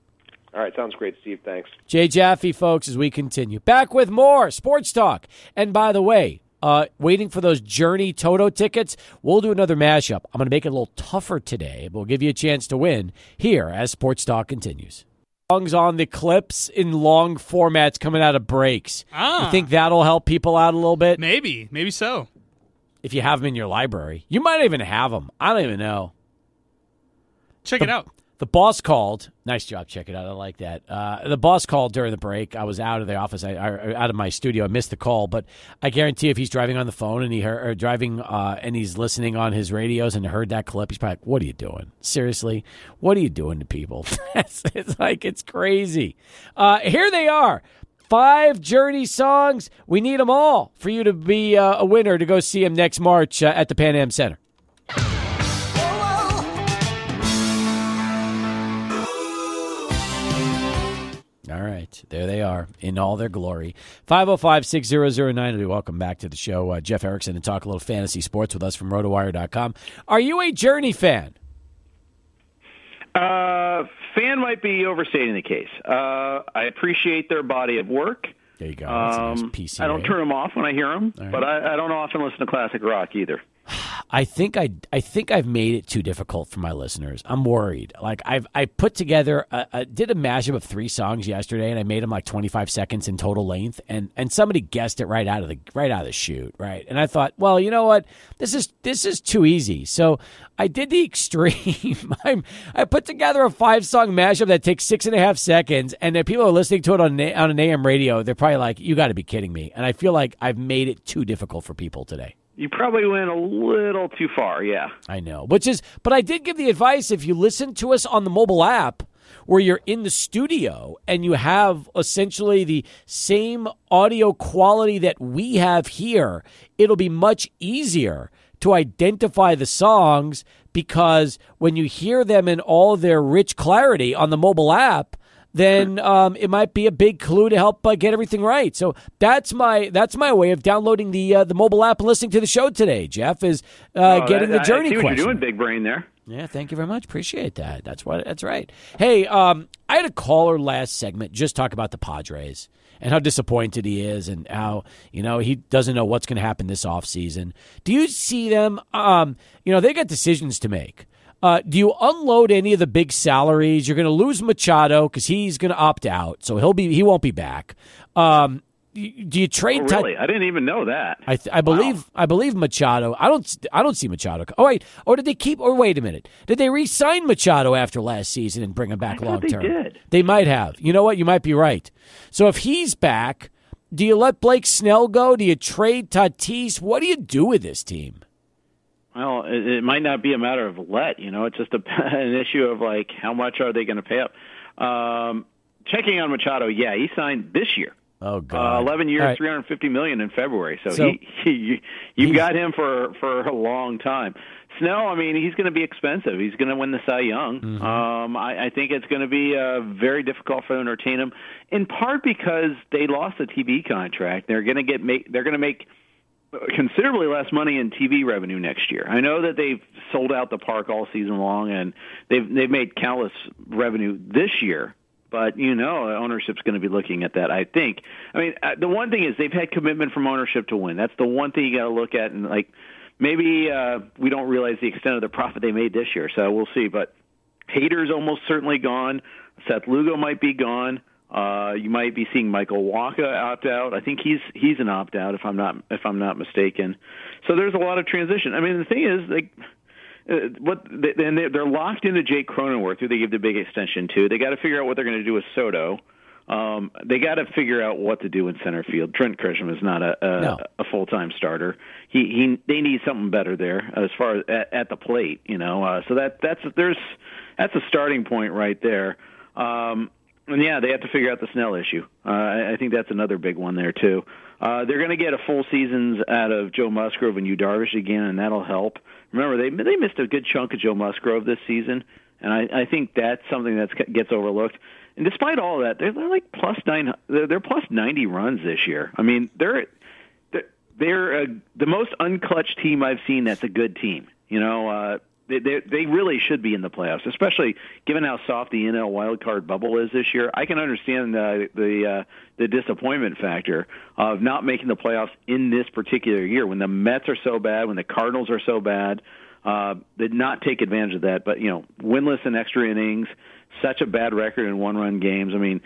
All right, sounds great, Steve. Thanks. Jay Jaffe, folks, as we continue. Back with more sports talk. And by the way, uh, waiting for those Journey Toto tickets, we'll do another mashup. I'm going to make it a little tougher today, but we'll give you a chance to win here as Sports Talk continues. Songs on the clips in long formats coming out of breaks. Ah. You think that'll help people out a little bit? Maybe, maybe so. If you have them in your library, you might even have them. I don't even know. Check it out. The boss called. Nice job. Check it out. I like that. Uh, the boss called during the break. I was out of the office. I, I out of my studio. I missed the call, but I guarantee if he's driving on the phone and he heard, driving uh, and he's listening on his radios and heard that clip, he's probably like, "What are you doing? Seriously, what are you doing to people?" it's, it's like it's crazy. Uh, here they are. Five Journey songs. We need them all for you to be uh, a winner to go see him next March uh, at the Pan Am Center. Right. There they are in all their glory. 505 6009. Welcome back to the show. Uh, Jeff Erickson and talk a little fantasy sports with us from rotowire.com. Are you a Journey fan? Uh, fan might be overstating the case. Uh, I appreciate their body of work. There you go. Nice Um. I don't turn them off when I hear them, right. but I, I don't often listen to classic rock either. I think I I think I've made it too difficult for my listeners. I'm worried. Like I've I put together a, a, did a mashup of three songs yesterday, and I made them like 25 seconds in total length, and and somebody guessed it right out of the right out of the shoot, right? And I thought, well, you know what, this is this is too easy. So I did the extreme. I'm I put together a five song mashup that takes six and a half seconds, and if people are listening to it on on an AM radio, they're probably like, you got to be kidding me. And I feel like I've made it too difficult for people today. You probably went a little too far, yeah. I know, which is, but I did give the advice if you listen to us on the mobile app where you're in the studio and you have essentially the same audio quality that we have here, it'll be much easier to identify the songs because when you hear them in all their rich clarity on the mobile app, then um, it might be a big clue to help uh, get everything right. So that's my that's my way of downloading the uh, the mobile app and listening to the show today. Jeff is uh, Oh, getting that- the journey I see what question. you're doing, big brain there. Yeah, thank you very much. Appreciate that. That's what. That's right. Hey, um, I had a caller last segment just talk about the Padres and how disappointed he is and how, you know, he doesn't know what's going to happen this offseason. Do you see them? Um, you know, they got decisions to make. Uh, do you unload any of the big salaries? You're going to lose Machado because he's going to opt out, so he'll be he won't be back. Um, do you trade? Oh, really? I didn't even know that. I, th- I believe wow. I believe Machado. I don't I don't see Machado. Oh wait, or did they keep? Or wait a minute, did they re-sign Machado after last season and bring him back long term? They did. They might have. You know what? You might be right. So if he's back, do you let Blake Snell go? Do you trade Tatis? What do you do with this team? Well, it, it might not be a matter of let. You know, it's just a, an issue of like how much are they going to pay up. Um, checking on Machado, yeah, he signed this year. Oh God! Uh, Eleven years, right. three hundred fifty million in February. So, so he, he you've got him for for a long time. Snell, I mean, he's going to be expensive. He's going to win the Cy Young. Mm-hmm. Um, I, I think it's going to be uh, very difficult for them to entertain him, in part because they lost the TV contract. They're going to get make. They're going to make considerably less money in TV revenue next year. I know that they've sold out the park all season long, and they've they've made countless revenue this year but you know, ownership's going to be looking at that. I think. I mean, uh, the one thing is they've had commitment from ownership to win. That's the one thing you got to look at, and like maybe uh, we don't realize the extent of the profit they made this year. So we'll see. But Hader's almost certainly gone. Seth Lugo might be gone. Uh, you might be seeing Michael Wacha opt out. I think he's he's an opt out if I'm not if I'm not mistaken. So there's a lot of transition. I mean, the thing is, like uh, what and they're locked into Jake Cronenworth, who they give the big extension to. They got to figure out what they're going to do with Soto. Um, they got to figure out what to do in center field. Trent Grisham is not a a, no. a full time starter. He he they need something better there as far as at, at the plate. You know, uh, so that that's there's that's a starting point right there. Um, and yeah, they have to figure out the Snell issue. Uh, I, think that's another big one there too. Uh, they're going to get a full seasons out of Joe Musgrove and Yu Darvish again, and that'll help. Remember, they they missed a good chunk of Joe Musgrove this season, and I, I think that's something that gets overlooked. And despite all that, they're, they're like plus nine. They're, they're plus ninety runs this year. I mean, they're they're, they're uh, the most unclutched team I've seen. That's a good team. You know, uh, they, they they really should be in the playoffs, especially given how soft the NL wildcard bubble is this year. I can understand the the uh, the disappointment factor of not making the playoffs in this particular year when the Mets are so bad, when the Cardinals are so bad. Uh, did not take advantage of that, but you know, winless in extra innings, such a bad record in one-run games. I mean,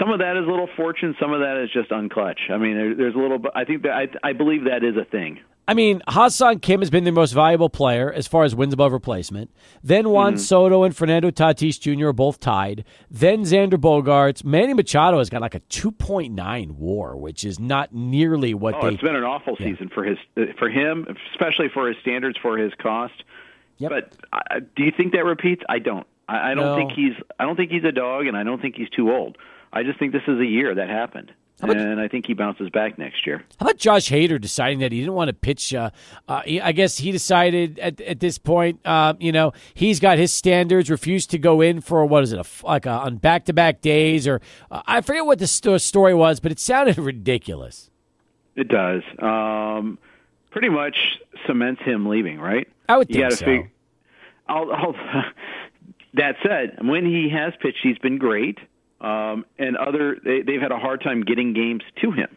some of that is a little fortune, some of that is just unclutch. I mean, there, there's a little. I think that I, I believe that is a thing. I mean, Ha-Seong Kim has been the most valuable player as far as wins above replacement. Then Juan mm-hmm. Soto and Fernando Tatis Jr. are both tied. Then Xander Bogaerts. Manny Machado has got like a 2.9 WAR, which is not nearly what oh, they. It's been an awful yeah. season for his for him, especially for his standards for his cost. Yep. But uh, do you think that repeats? I don't. I, I don't no. think he's. I don't think he's a dog, and I don't think he's too old. I just think this is a year that happened. About, and I think he bounces back next year. How about Josh Hader deciding that he didn't want to pitch? Uh, uh, I guess he decided at, at this point, uh, you know, he's got his standards, refused to go in for what is it, a, like a, on back to back days, or uh, I forget what the st- story was, but it sounded ridiculous. It does. Um, pretty much cements him leaving, right? I would think so. Fig- I'll, I'll that said, when he has pitched, he's been great um, and other they, they've had a hard time getting games to him.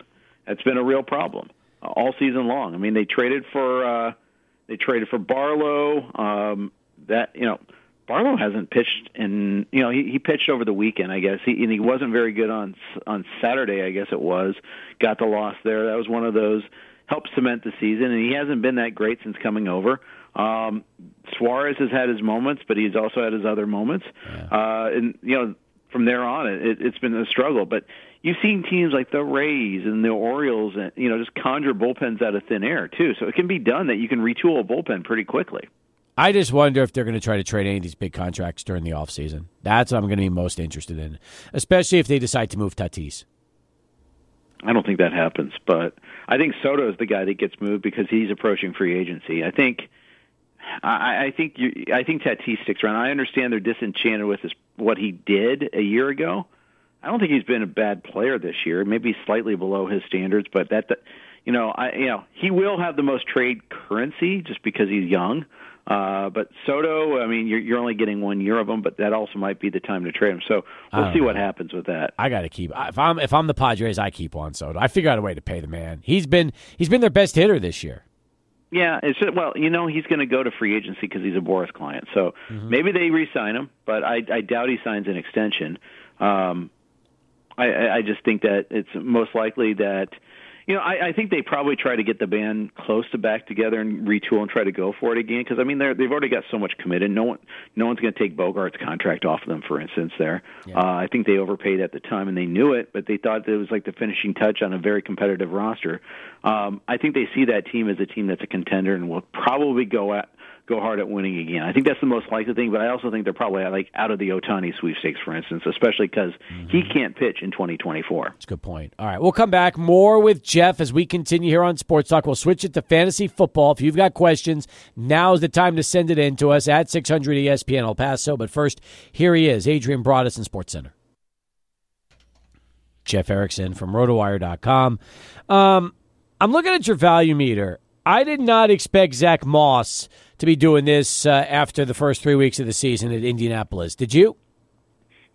That's been a real problem uh, all season long. I mean, they traded for uh, they traded for Barlow. Um, that you know, Barlow hasn't pitched in you know he, he pitched over the weekend. I guess he and he wasn't very good on on Saturday. I guess it was got the loss there. That was one of those helped cement the season, and he hasn't been that great since coming over. Um, Suarez has had his moments, but he's also had his other moments. Yeah. Uh, and you know from there on, it, it's been a struggle. But you've seen teams like the Rays and the Orioles, and you know, just conjure bullpens out of thin air too. So it can be done that you can retool a bullpen pretty quickly. I just wonder if they're going to try to trade any of these big contracts during the offseason. That's what I'm going to be most interested in, especially if they decide to move Tatis. I don't think that happens, but I think Soto is the guy that gets moved because he's approaching free agency. I think I, I think you, I think Tatis sticks around. I understand they're disenchanted with his, what he did a year ago. I don't think he's been a bad player this year. Maybe slightly below his standards, but that, that you know, I you know he will have the most trade currency just because he's young. Uh, but Soto, I mean, you're, you're only getting one year of him, but that also might be the time to trade him. So we'll see know. what happens with that. I got to keep. If I'm if I'm the Padres, I keep Juan Soto. I figure out a way to pay the man. He's been he's been their best hitter this year. Yeah, it's just, well, you know, he's going to go to free agency because he's a Boras client. So mm-hmm. maybe they re-sign him, but I, I doubt he signs an extension. Um, I, I just think that it's most likely that you know, I, I think they probably try to get the band close to back together and retool and try to go for it again because I mean they're they've already got so much committed. No one no one's going to take Bogaerts' contract off of them, for instance. There, yeah. uh, I think they overpaid at the time and they knew it, but they thought that it was like the finishing touch on a very competitive roster. Um, I think they see that team as a team that's a contender and will probably go at go hard at winning again. I think that's the most likely thing, but I also think they're probably like out of the Ohtani sweepstakes, for instance, especially because mm-hmm. he can't pitch in 2024. That's a good point. All right, we'll come back more with Jeff as we continue here on Sports Talk. We'll switch it to fantasy football. If you've got questions, now's the time to send it in to us at 600 ESPN El Paso. But first, here he is, Adrian Broadus in Sports Center. Jeff Erickson from RotoWire.com. Um, I'm looking at your value meter. I did not expect Zach Moss to be doing this uh, after the first three weeks of the season at Indianapolis. Did you?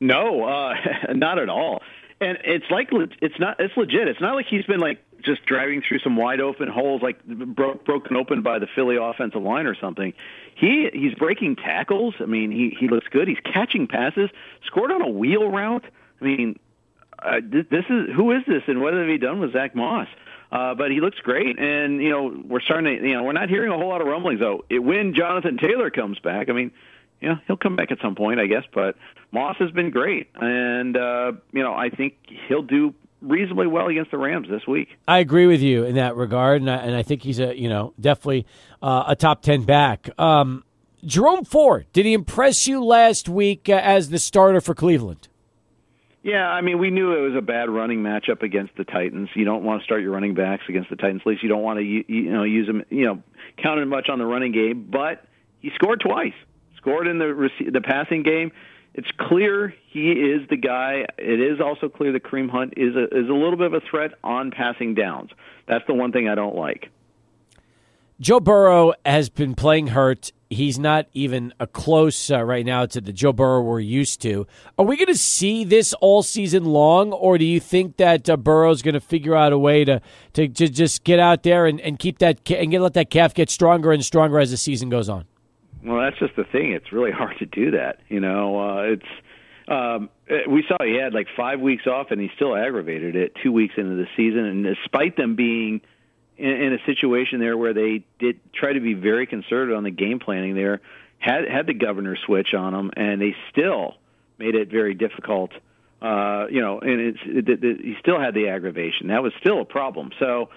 No, uh, not at all. And it's like it's not it's legit. It's not like he's been like just driving through some wide open holes like bro- broken open by the Philly offensive line or something. He he's breaking tackles. I mean, he he looks good. He's catching passes. Scored on a wheel route. I mean, uh, this is who is this and what have he done with Zach Moss? Uh, but he looks great, and you know we're starting to you know we're not hearing a whole lot of rumblings though. It, when Jonathan Taylor comes back, I mean, you know he'll come back at some point, I guess. But Moss has been great, and uh, you know I think he'll do reasonably well against the Rams this week. I agree with you in that regard, and I, and I think he's a you know definitely uh, a top ten back. Um, Jerome Ford, did he impress you last week uh, as the starter for Cleveland? Yeah, I mean, we knew it was a bad running matchup against the Titans. You don't want to start your running backs against the Titans. At least you don't want to, you know, use them, you know, counting much on the running game. But he scored twice. Scored in the the passing game. It's clear he is the guy. It is also clear that Kareem Hunt is a is a little bit of a threat on passing downs. That's the one thing I don't like. Joe Burrow has been playing hurt he's not even a close uh, right now to the Joe Burrow we're used to. Are we going to see this all season long, or do you think that uh, Burrow's going to figure out a way to, to, to just get out there and, and keep that and get, let that calf get stronger and stronger as the season goes on? Well, that's just the thing. It's really hard to do that. You know, uh, it's um, we saw he had like five weeks off, and he still aggravated it two weeks into the season, and despite them being – in, in a situation there where they did try to be very conservative on the game planning there, had had the governor switch on them, and they still made it very difficult. Uh, you know, and it's it, it, it, he still had the aggravation. That was still a problem. So.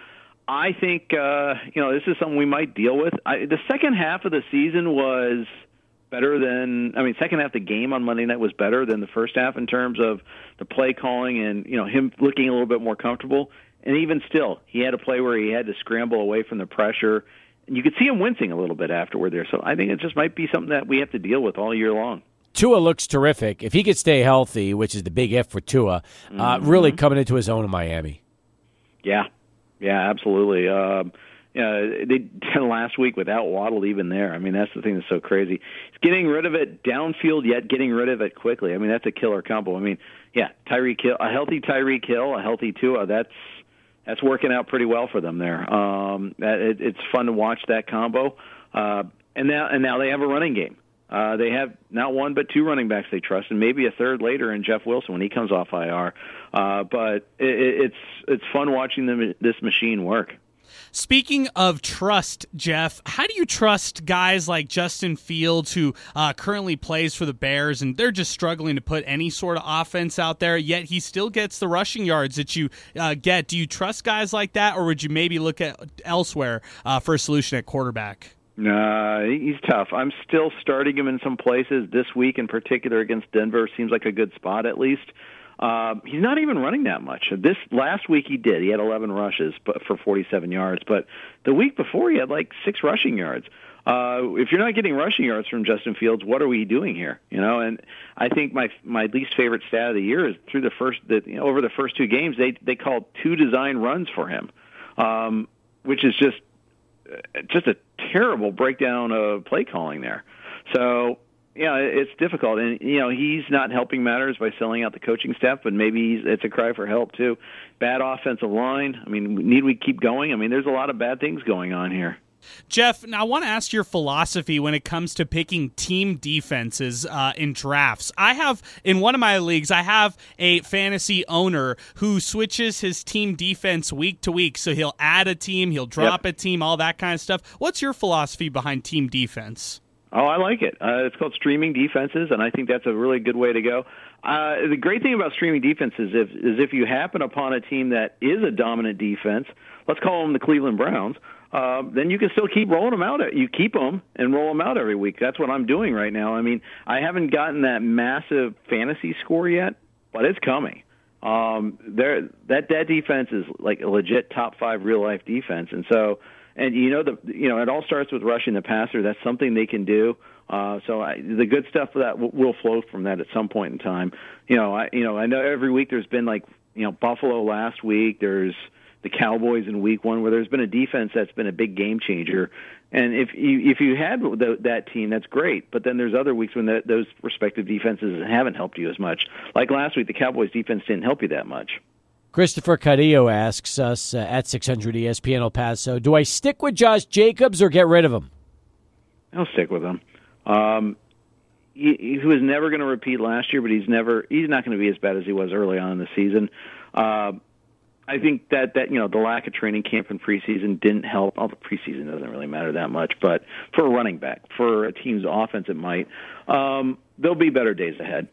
I think uh, you know this is something we might deal with. I, the second half of the season was better than I mean second half of the game on Monday night was better than the first half in terms of the play calling and you know him looking a little bit more comfortable. And even still, he had a play where he had to scramble away from the pressure. And you could see him wincing a little bit afterward there. So I think it just might be something that we have to deal with all year long. Tua looks terrific. If he could stay healthy, which is the big if for Tua, uh, mm-hmm. really coming into his own in Miami. Yeah, yeah, absolutely. Um, yeah, they did last week without Waddle even there. I mean, that's the thing that's so crazy. He's getting rid of it downfield, yet getting rid of it quickly. I mean, that's a killer combo. I mean, yeah, Tyreek Hill, a healthy Tyreek Hill, a healthy Tua. That's that's working out pretty well for them there. Um, it, it's fun to watch that combo. Uh, and now and now they have a running game. Uh, they have not one but two running backs they trust, and maybe a third later in Jeff Wilson when he comes off IR. Uh, but it, it's it's fun watching them, this machine work. Speaking of trust, Jeff, how do you trust guys like Justin Fields, who uh, currently plays for the Bears, and they're just struggling to put any sort of offense out there, yet he still gets the rushing yards that you uh, get? Do you trust guys like that, or would you maybe look at elsewhere uh, for a solution at quarterback? Nah, he's tough. I'm still starting him in some places. This week in particular against Denver seems like a good spot at least. Uh, he's not even running that much. This last week he did. He had 11 rushes but for 47 yards, but the week before he had like six rushing yards. Uh, if you're not getting rushing yards from Justin Fields, what are we doing here? You know, and I think my my least favorite stat of the year is through the first that you know, over the first two games they they called two design runs for him, um, which is just just a terrible breakdown of play calling there. So yeah, it's difficult, and you know he's not helping matters by selling out the coaching staff, but maybe it's a cry for help too. Bad offensive line. I mean, need we keep going? I mean, there's a lot of bad things going on here. Jeff, now I want to ask your philosophy when it comes to picking team defenses uh, in drafts. I have, in one of my leagues, I have a fantasy owner who switches his team defense week to week. So he'll add a team, he'll drop yep. a team, all that kind of stuff. What's your philosophy behind team defense? Oh, I like it. Uh, it's called streaming defenses, and I think that's a really good way to go. Uh, the great thing about streaming defenses is, if, is if you happen upon a team that is a dominant defense, let's call them the Cleveland Browns, uh, then you can still keep rolling them out. You keep them and roll them out every week. That's what I'm doing right now. I mean, I haven't gotten that massive fantasy score yet, but it's coming. Um, there, that that defense is like a legit top five real life defense, and so and you know the you know it all starts with rushing the passer. That's something they can do. Uh, so I, the good stuff that w- will flow from that at some point in time. You know, I you know I know every week there's been like you know Buffalo last week. There's the Cowboys in Week One where there's been a defense that's been a big game changer. And if you if you had the, that team, that's great. But then there's other weeks when the, those respective defenses haven't helped you as much. Like last week, the Cowboys defense didn't help you that much. Christopher Cadillo asks us uh, at 600 ESPN El Paso, do I stick with Josh Jacobs or get rid of him? I'll stick with him. Um, he, he was never going to repeat last year, but he's never he's not going to be as bad as he was early on in the season. Uh, I think that that you know the lack of training camp and preseason didn't help. All the preseason doesn't really matter that much, but for a running back, for a team's offense, it might. Um, there'll be better days ahead.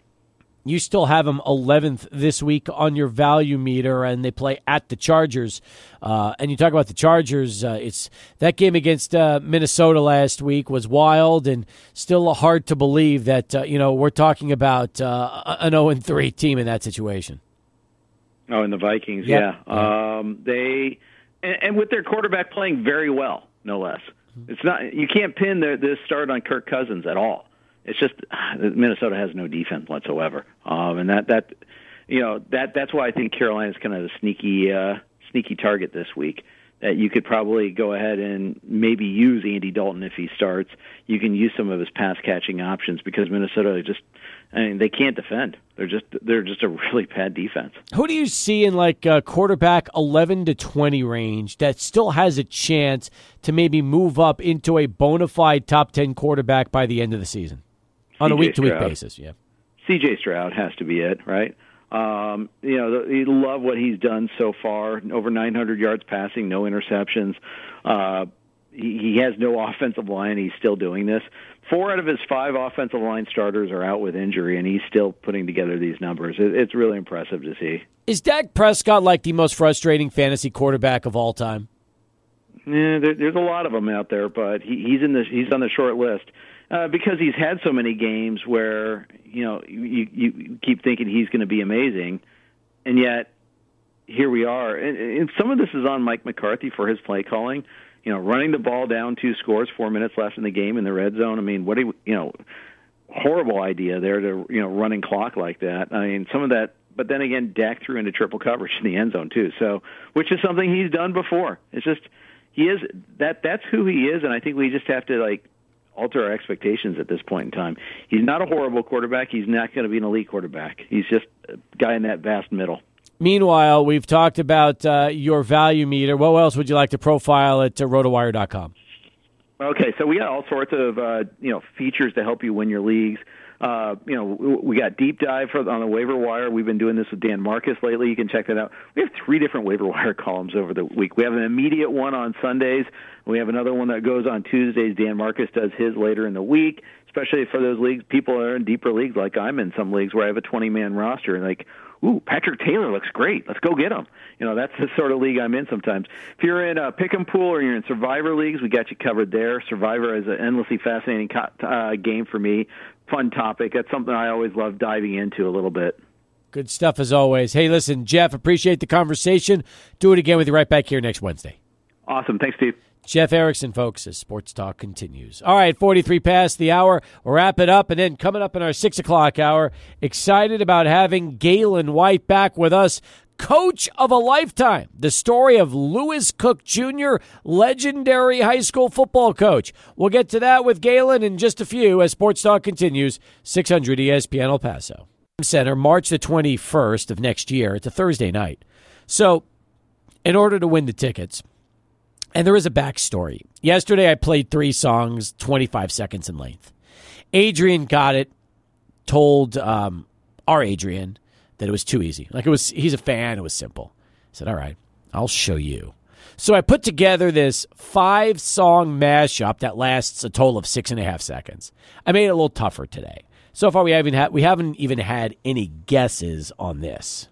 You still have them 11th this week on your value meter, and they play at the Chargers. Uh, and you talk about the Chargers. Uh, it's that game against uh, Minnesota last week was wild, and still hard to believe that uh, you know we're talking about uh, an 0 3 team in that situation. Oh, and the Vikings, yep. yeah. Um, they and, and with their quarterback playing very well, no less. It's not you can't pin the, this start on Kirk Cousins at all it's just Minnesota has no defense whatsoever, um, and that that you know that that's why I think Carolina is kind of a sneaky uh, sneaky target this week. That you could probably go ahead and maybe use Andy Dalton if he starts. You can use some of his pass catching options because Minnesota just I mean, they can't defend. They're just they're just a really bad defense. Who do you see in like a quarterback eleven to twenty range that still has a chance to maybe move up into a bona fide top ten quarterback by the end of the season? On a week to week basis. Yeah, C.J. Stroud has to be it, right? Um, you know, you love what he's done so far. Over 900 yards passing, no interceptions. Uh, he, he has no offensive line. He's still doing this. Four out of his five offensive line starters are out with injury, and he's still putting together these numbers. It, it's really impressive to see. Is Dak Prescott like the most frustrating fantasy quarterback of all time? Yeah, there, there's a lot of them out there, but he, he's in the he's on the short list uh, because he's had so many games where you know you you keep thinking he's going to be amazing, and yet here we are. And, and some of this is on Mike McCarthy for his play calling. You know, running the ball down two scores, four minutes left in the game in the red zone. I mean, what do you, know? Horrible idea there to you know running clock like that. I mean, some of that but then again, Dak threw into triple coverage in the end zone too. So, which is something he's done before. It's just he is that that's who he is, and I think we just have to like alter our expectations at this point in time. He's not a horrible quarterback. He's not going to be an elite quarterback. He's just a guy in that vast middle. Meanwhile, we've talked about uh, your value meter. What else would you like to profile at uh, rotowire.com? Okay, so we got all sorts of uh, you know features to help you win your leagues. Uh, you know, we got deep dive for, on the waiver wire. We've been doing this with Dan Marcus lately. You can check that out. We have three different waiver wire columns over the week. We have an immediate one on Sundays. We have another one that goes on Tuesdays. Dan Marcus does his later in the week, especially for those leagues. People are in deeper leagues, like I'm in some leagues where I have a 20 man roster, and like, ooh, Patrick Taylor looks great. Let's go get him. You know, that's the sort of league I'm in sometimes. If you're in a pick and pool or you're in survivor leagues, we got you covered there. Survivor is an endlessly fascinating uh, game for me fun topic. That's something I always love diving into a little bit. Good stuff as always. Hey, listen, Jeff, appreciate the conversation. Do it again with you right back here next Wednesday. Awesome. Thanks, Steve. Jeff Erickson, folks, as Sports Talk continues. All right, 43 past the hour. We'll wrap it up. And then coming up in our 6 o'clock hour, excited about having Gaylon White back with us Coach of a Lifetime, the story of Lewis Cook Jr., legendary high school football coach. We'll get to that with Gaylon in just a few as Sports Talk continues. 600 ESPN El Paso. Center, March the 21st of next year. It's a Thursday night. So, in order to win the tickets, and there is a backstory. Yesterday, I played three songs, 25 seconds in length. Adrian got it, told um, our Adrian that it was too easy. Like it was, he's a fan. It was simple. I said, "All right, I'll show you." So I put together this five song mashup that lasts a total of six and a half seconds. I made it a little tougher today. So far, we haven't had we haven't even had any guesses on this.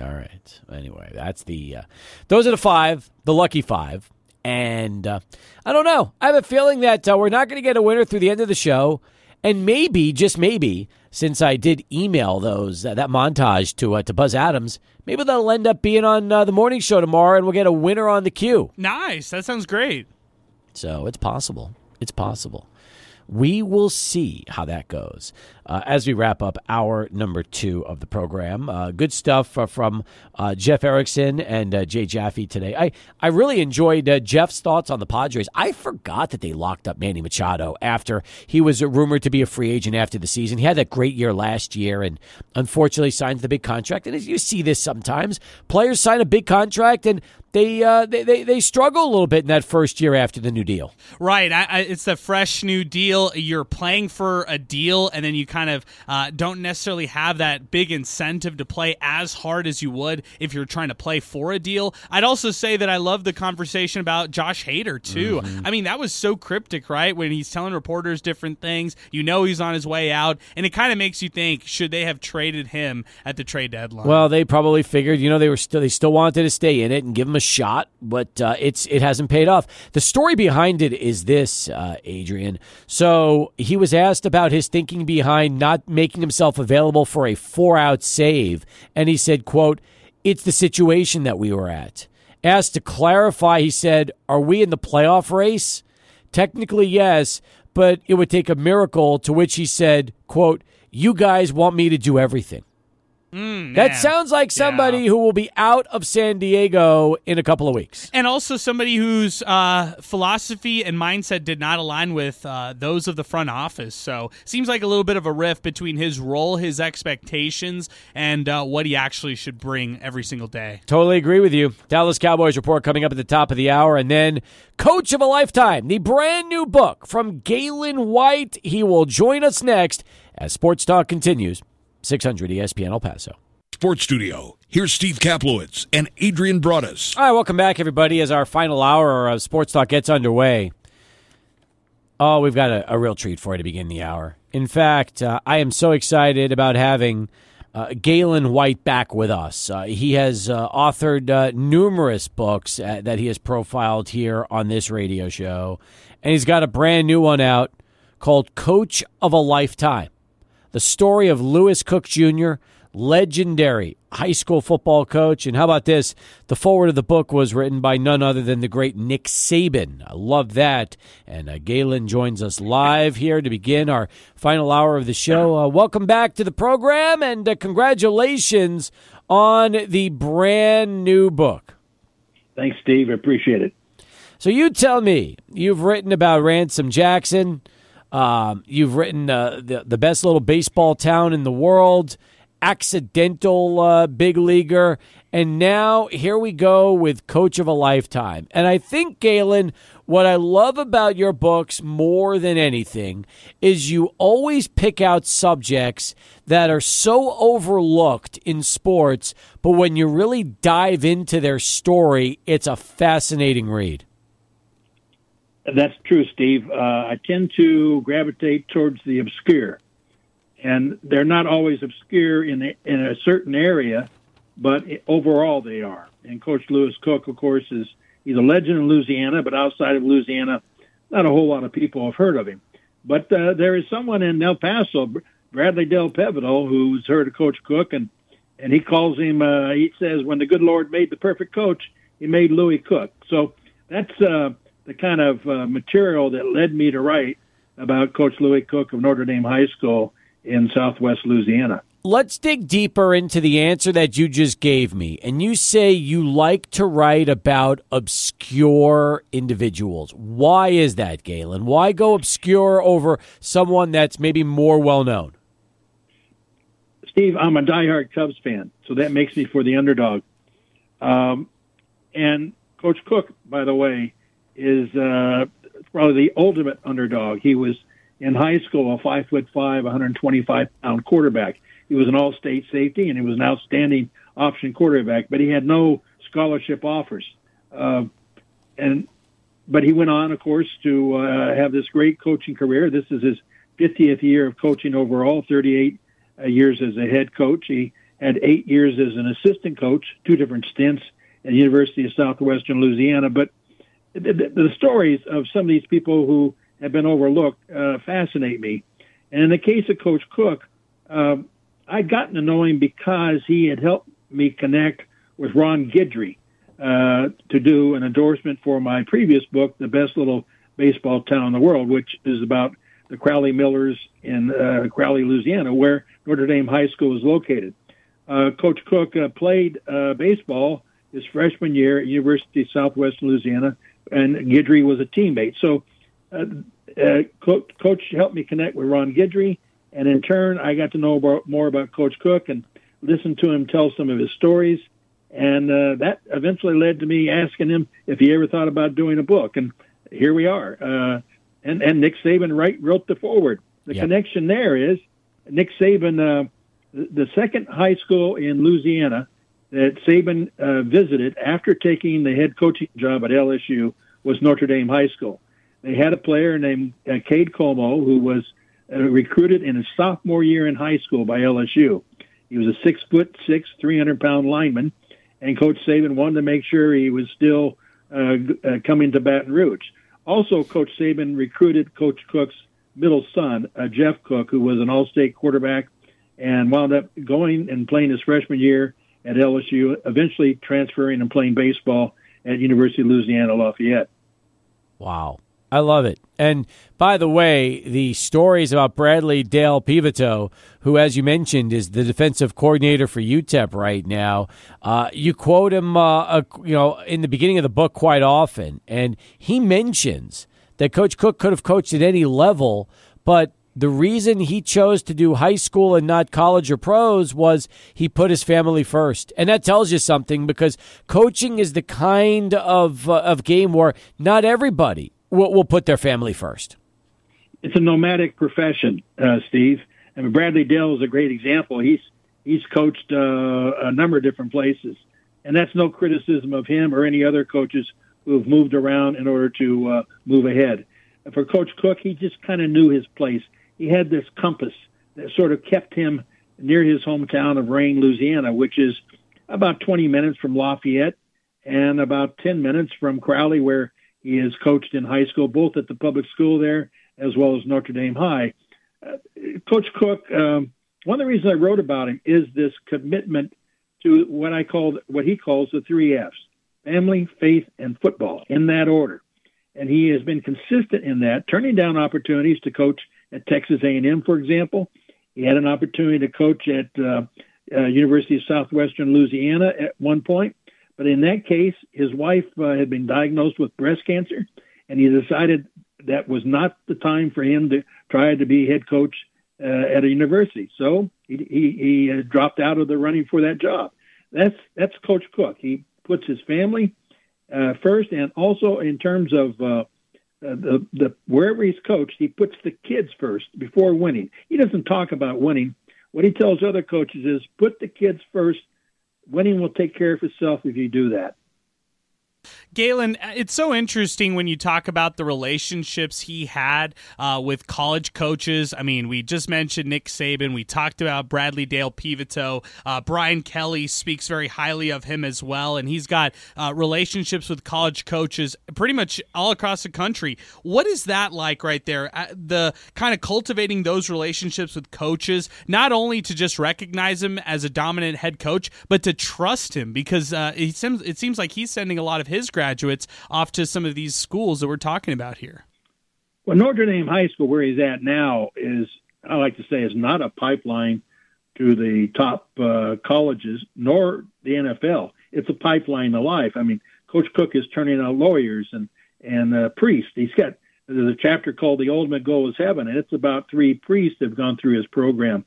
All right. Anyway, that's the uh, those are the five, the lucky five, and uh, I don't know. I have a feeling that uh, we're not going to get a winner through the end of the show, and maybe, just maybe, since I did email those uh, that montage to uh, to Buzz Adams, maybe they'll end up being on uh, the morning show tomorrow, and we'll get a winner on the queue. Nice. That sounds great. So it's possible. It's possible. We will see how that goes uh, as we wrap up our number two of the program. Uh, good stuff uh, from uh, Jeff Erickson and uh, Jay Jaffe today. I, I really enjoyed uh, Jeff's thoughts on the Padres. I forgot that they locked up Manny Machado after he was rumored to be a free agent after the season. He had that great year last year and unfortunately signed the big contract. And as you see this sometimes, players sign a big contract and they, uh, they, they they struggle a little bit in that first year after the new deal. Right, I, I, it's the fresh new deal. You're playing for a deal, and then you kind of uh, don't necessarily have that big incentive to play as hard as you would if you're trying to play for a deal. I'd also say that I love the conversation about Josh Hader too. Mm-hmm. I mean, that was so cryptic, right? When he's telling reporters different things, you know he's on his way out, and it kind of makes you think: should they have traded him at the trade deadline? Well, they probably figured, you know, they were still they still wanted to stay in it and give him a shot, but uh, it's it hasn't paid off. The story behind it is this, uh, Adrian. So he was asked about his thinking behind not making himself available for a four out save, and he said, "quote It's the situation that we were at." Asked to clarify, he said, "Are we in the playoff race?" Technically, yes, but it would take a miracle. To which he said, "quote You guys want me to do everything." Mm, that sounds like somebody yeah. who will be out of San Diego in a couple of weeks. And also somebody whose uh, philosophy and mindset did not align with uh, those of the front office. So seems like a little bit of a rift between his role, his expectations, and uh, what he actually should bring every single day. Totally agree with you. Dallas Cowboys report coming up at the top of the hour. And then Coach of a Lifetime, the brand new book from Gaylon White. He will join us next as Sports Talk continues. 600 ESPN El Paso. Sports Studio. Here's Steve Kaplowitz and Adrian Broadus. All right, welcome back, everybody, as our final hour of Sports Talk gets underway. Oh, we've got a, a real treat for you to begin the hour. In fact, uh, I am so excited about having uh, Gaylon White back with us. Uh, he has uh, authored uh, numerous books uh, that he has profiled here on this radio show, and he's got a brand new one out called Coach of a Lifetime the story of Lewis Cook Jr., legendary high school football coach. And how about this? The foreword of the book was written by none other than the great Nick Saban. I love that. And uh, Gaylon joins us live here to begin our final hour of the show. Uh, welcome back to the program and uh, congratulations on the brand new book. Thanks, Steve. I appreciate it. So you tell me, you've written about Ransom Jackson. Um, you've written uh, the the best little baseball town in the world, accidental uh, big leaguer, and now here we go with coach of a lifetime. And I think Gaylon, what I love about your books more than anything is you always pick out subjects that are so overlooked in sports, but when you really dive into their story, it's a fascinating read. That's true, Steve. Uh, I tend to gravitate towards the obscure, and they're not always obscure in a, in a certain area, but overall they are. And Coach Lewis Cook, of course, is he's a legend in Louisiana, but outside of Louisiana, not a whole lot of people have heard of him. But uh, there is someone in El Paso, Bradley Del Pevedo, who's heard of Coach Cook, and and he calls him. Uh, he says, "When the good Lord made the perfect coach, He made Lewis Cook." So that's uh, the kind of uh, material that led me to write about Coach Lewis Cook of Notre Dame High School in Southwest Louisiana. Let's dig deeper into the answer that you just gave me. And you say you like to write about obscure individuals. Why is that, Galen? Why go obscure over someone that's maybe more well known? Steve, I'm a diehard Cubs fan, so that makes me for the underdog. Um, and Coach Cook, by the way, is uh, probably the ultimate underdog. He was in high school a five foot five, 125 pound quarterback. He was an all state safety and he was an outstanding option quarterback, but he had no scholarship offers. Uh, and but he went on, of course, to uh, have this great coaching career. This is his 50th year of coaching overall, 38 uh, years as a head coach. He had eight years as an assistant coach, two different stints at the University of Southwestern Louisiana. But the, the, stories of some of these people who have been overlooked uh, fascinate me. And in the case of Coach Cook, uh, I'd gotten to know him because he had helped me connect with Ron Guidry uh, to do an endorsement for my previous book, The Best Little Baseball Town in the World, which is about the Crowley Millers in uh, Crowley, Louisiana, where Notre Dame High School is located. Uh, Coach Cook uh, played uh, baseball his freshman year at University of Southwest Louisiana, and Guidry was a teammate. So, uh, uh, Coach, Coach helped me connect with Ron Guidry, and in turn, I got to know about, more about Coach Cook and listen to him tell some of his stories. And uh, that eventually led to me asking him if he ever thought about doing a book. And here we are. Uh, and, and Nick Saban right, wrote the foreword. The yep. connection there is Nick Saban, uh, the second high school in Louisiana that Saban uh, visited after taking the head coaching job at LSU was Notre Dame High School. They had a player named uh, Cade Como who was uh, recruited in his sophomore year in high school by LSU. He was a six foot six, 300 pound lineman, and Coach Saban wanted to make sure he was still uh, uh, coming to Baton Rouge. Also, Coach Saban recruited Coach Cook's middle son, uh, Jeff Cook, who was an all state quarterback and wound up going and playing his freshman year at LSU, eventually transferring and playing baseball at University of Louisiana Lafayette. Wow. I love it. And by the way, the stories about Bradley Dale Peveto, who, as you mentioned, is the defensive coordinator for UTEP right now, uh, you quote him, uh, you know, in the beginning of the book quite often, and he mentions that Coach Cook could have coached at any level, but the reason he chose to do high school and not college or pros was he put his family first. And that tells you something because coaching is the kind of, uh, of game where not everybody will, will, put their family first. It's a nomadic profession, uh, Steve. I mean, Bradley Dale is a great example. He's, he's coached uh, a number of different places. And that's no criticism of him or any other coaches who have moved around in order to uh, move ahead. For Coach Cook, he just kind of knew his place he had this compass that sort of kept him near his hometown of Rayne, Louisiana, which is about 20 minutes from Lafayette and about 10 minutes from Crowley, where he is coached in high school, both at the public school there as well as Notre Dame High. Uh, Coach Cook, um, one of the reasons I wrote about him is this commitment to what I called, what he calls the three F's: family, faith, and football, in that order. And he has been consistent in that, turning down opportunities to coach at Texas A&M, for example. He had an opportunity to coach at uh, uh, University of Southwestern Louisiana at one point, but in that case, his wife uh, had been diagnosed with breast cancer, and he decided that was not the time for him to try to be head coach uh, at a university. So he he, he uh, dropped out of the running for that job. That's that's Coach Cook. He puts his family uh, first, and also in terms of uh, uh, the, the wherever he's coached, he puts the kids first before winning. He doesn't talk about winning. What he tells other coaches is put the kids first. Winning will take care of itself if you do that. Gaylon, it's so interesting when you talk about the relationships he had uh, with college coaches. I mean, we just mentioned Nick Saban. We talked about Bradley Dale Peveto. Uh, Brian Kelly speaks very highly of him as well, and he's got uh, relationships with college coaches pretty much all across the country. What is that like right there? Uh, the kind of cultivating those relationships with coaches, not only to just recognize him as a dominant head coach, but to trust him because uh, it seems it seems like he's sending a lot of his graduates off to some of these schools that we're talking about here. Well, Notre Dame High School, where he's at now, is I like to say is not a pipeline to the top uh, colleges nor the NFL. It's a pipeline to life. I mean, Coach Cook is turning out lawyers and and uh, priests. He's got there's a chapter called "The Ultimate Goal is Heaven," and it's about three priests that have gone through his program.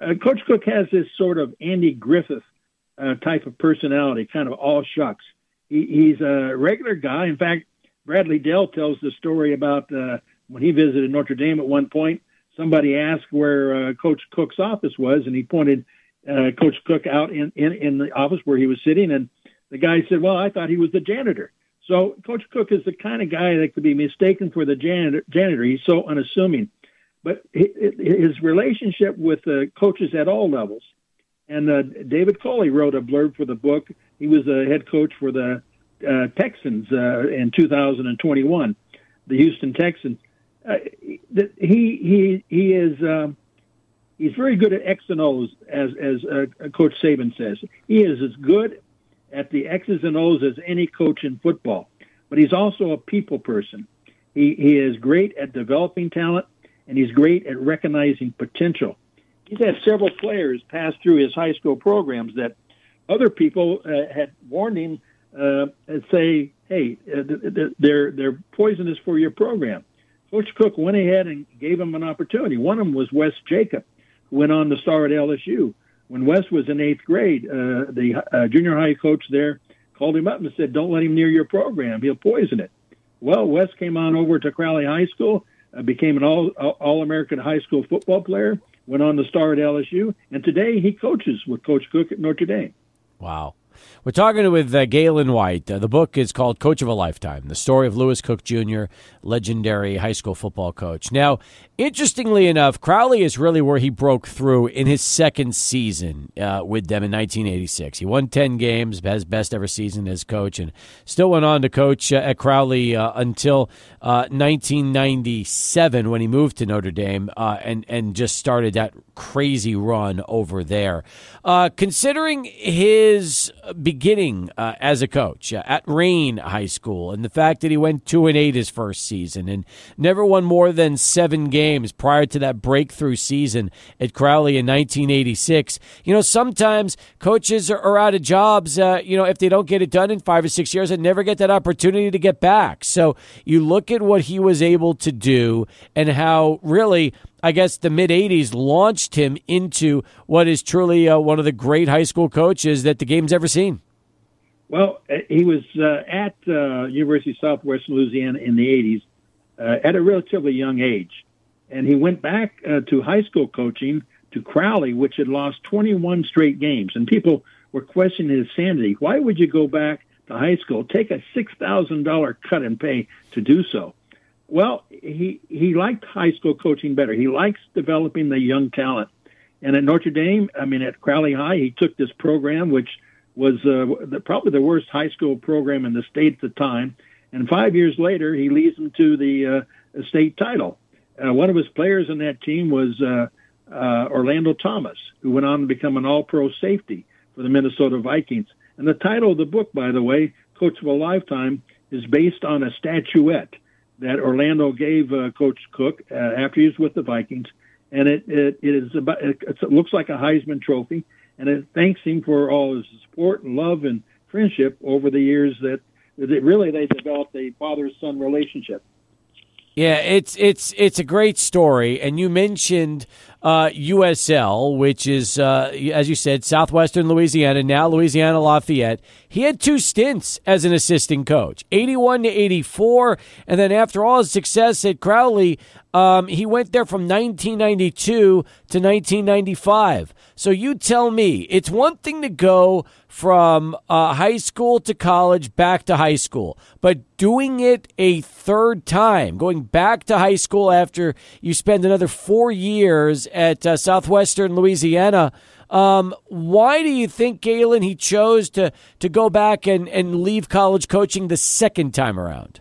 Uh, Coach Cook has this sort of Andy Griffith uh, type of personality, kind of all shucks. He, he's a regular guy. In fact, Bradley Dale tells the story about uh, when he visited Notre Dame at one point. Somebody asked where uh, Coach Cook's office was, and he pointed uh, Coach Cook out in, in in the office where he was sitting, and the guy said, "Well, I thought he was the janitor." So Coach Cook is the kind of guy that could be mistaken for the janitor. janitor. He's so unassuming, but his relationship with the coaches at all levels. And uh, David Culley wrote a blurb for the book. He was a head coach for the uh, Texans uh, in 2021, the Houston Texans. Uh, he he he is um, he's very good at X and O's, as as uh, Coach Saban says. He is as good at the X's and O's as any coach in football, but he's also a people person. He he is great at developing talent, and he's great at recognizing potential. He's had several players pass through his high school programs that other people uh, had warned him uh, and say, "Hey, uh, they're they're poisonous for your program." Coach Cook went ahead and gave him an opportunity. One of them was Wes Jacob, who went on to star at LSU. When Wes was in eighth grade, uh, the uh, junior high coach there called him up and said, "Don't let him near your program; he'll poison it." Well, Wes came on over to Crowley High School, uh, became an all all American high school football player, went on to star at LSU, and today he coaches with Coach Cook at Notre Dame. Wow. We're talking with uh, Gaylon White. Uh, the book is called Coach of a Lifetime The Story of Lewis Cook Jr., legendary high school football coach. Now, interestingly enough, Crowley is really where he broke through in his second season uh, with them in 1986. He won 10 games, his best ever season as coach, and still went on to coach uh, at Crowley uh, until 1997 uh, when he moved to Notre Dame and, and just started that crazy run over there. considering his beginning uh, as a coach uh, at Rayne High School, and the fact that he went two and eight his first season and never won more than seven games prior to that breakthrough season at Crowley in 1986. You know, sometimes coaches are, are out of jobs. Uh, you know, if they don't get it done in five or six years, and never get that opportunity to get back. So you look at what he was able to do and how really I guess the mid 80s launched him into what is truly uh, one of the great high school coaches that the game's ever seen. Well, uh, he was uh, at uh, University of Southwest Louisiana in the 80s uh, at a relatively young age. And he went back uh, to high school coaching to Crowley, which had lost 21 straight games. And people were questioning his sanity. Why would you go back to high school, take a $6,000 cut in pay to do so? Well, he he liked high school coaching better. He likes developing the young talent. And at Notre Dame, I mean, at Crowley High, he took this program, which was uh, the, probably the worst high school program in the state at the time. And five years later, he leads them to the uh, state title. Uh, one of his players in that team was uh, uh, Orlando Thomas, who went on to become an All-Pro safety for the Minnesota Vikings. And the title of the book, by the way, Coach of a Lifetime, is based on a statuette that Orlando gave uh, Coach Cook uh, after he was with the Vikings, and it it, it is about it, it looks like a Heisman Trophy, and it thanks him for all his support and love and friendship over the years that, that really they developed a father son relationship. Yeah, it's it's it's a great story, and you mentioned uh, USL, which is uh, as you said, southwestern Louisiana, now Louisiana Lafayette. He had two stints as an assistant coach, eighty-one to eighty-four, and then after all his success at Crowley, um, he went there from 1992 to 1995. So you tell me, it's one thing to go from uh, high school to college back to high school, but doing it a third time, going back to high school after you spend another four years at uh, Southwestern Louisiana. Um, why do you think, Gaylon, he chose to, to go back and, and leave college coaching the second time around?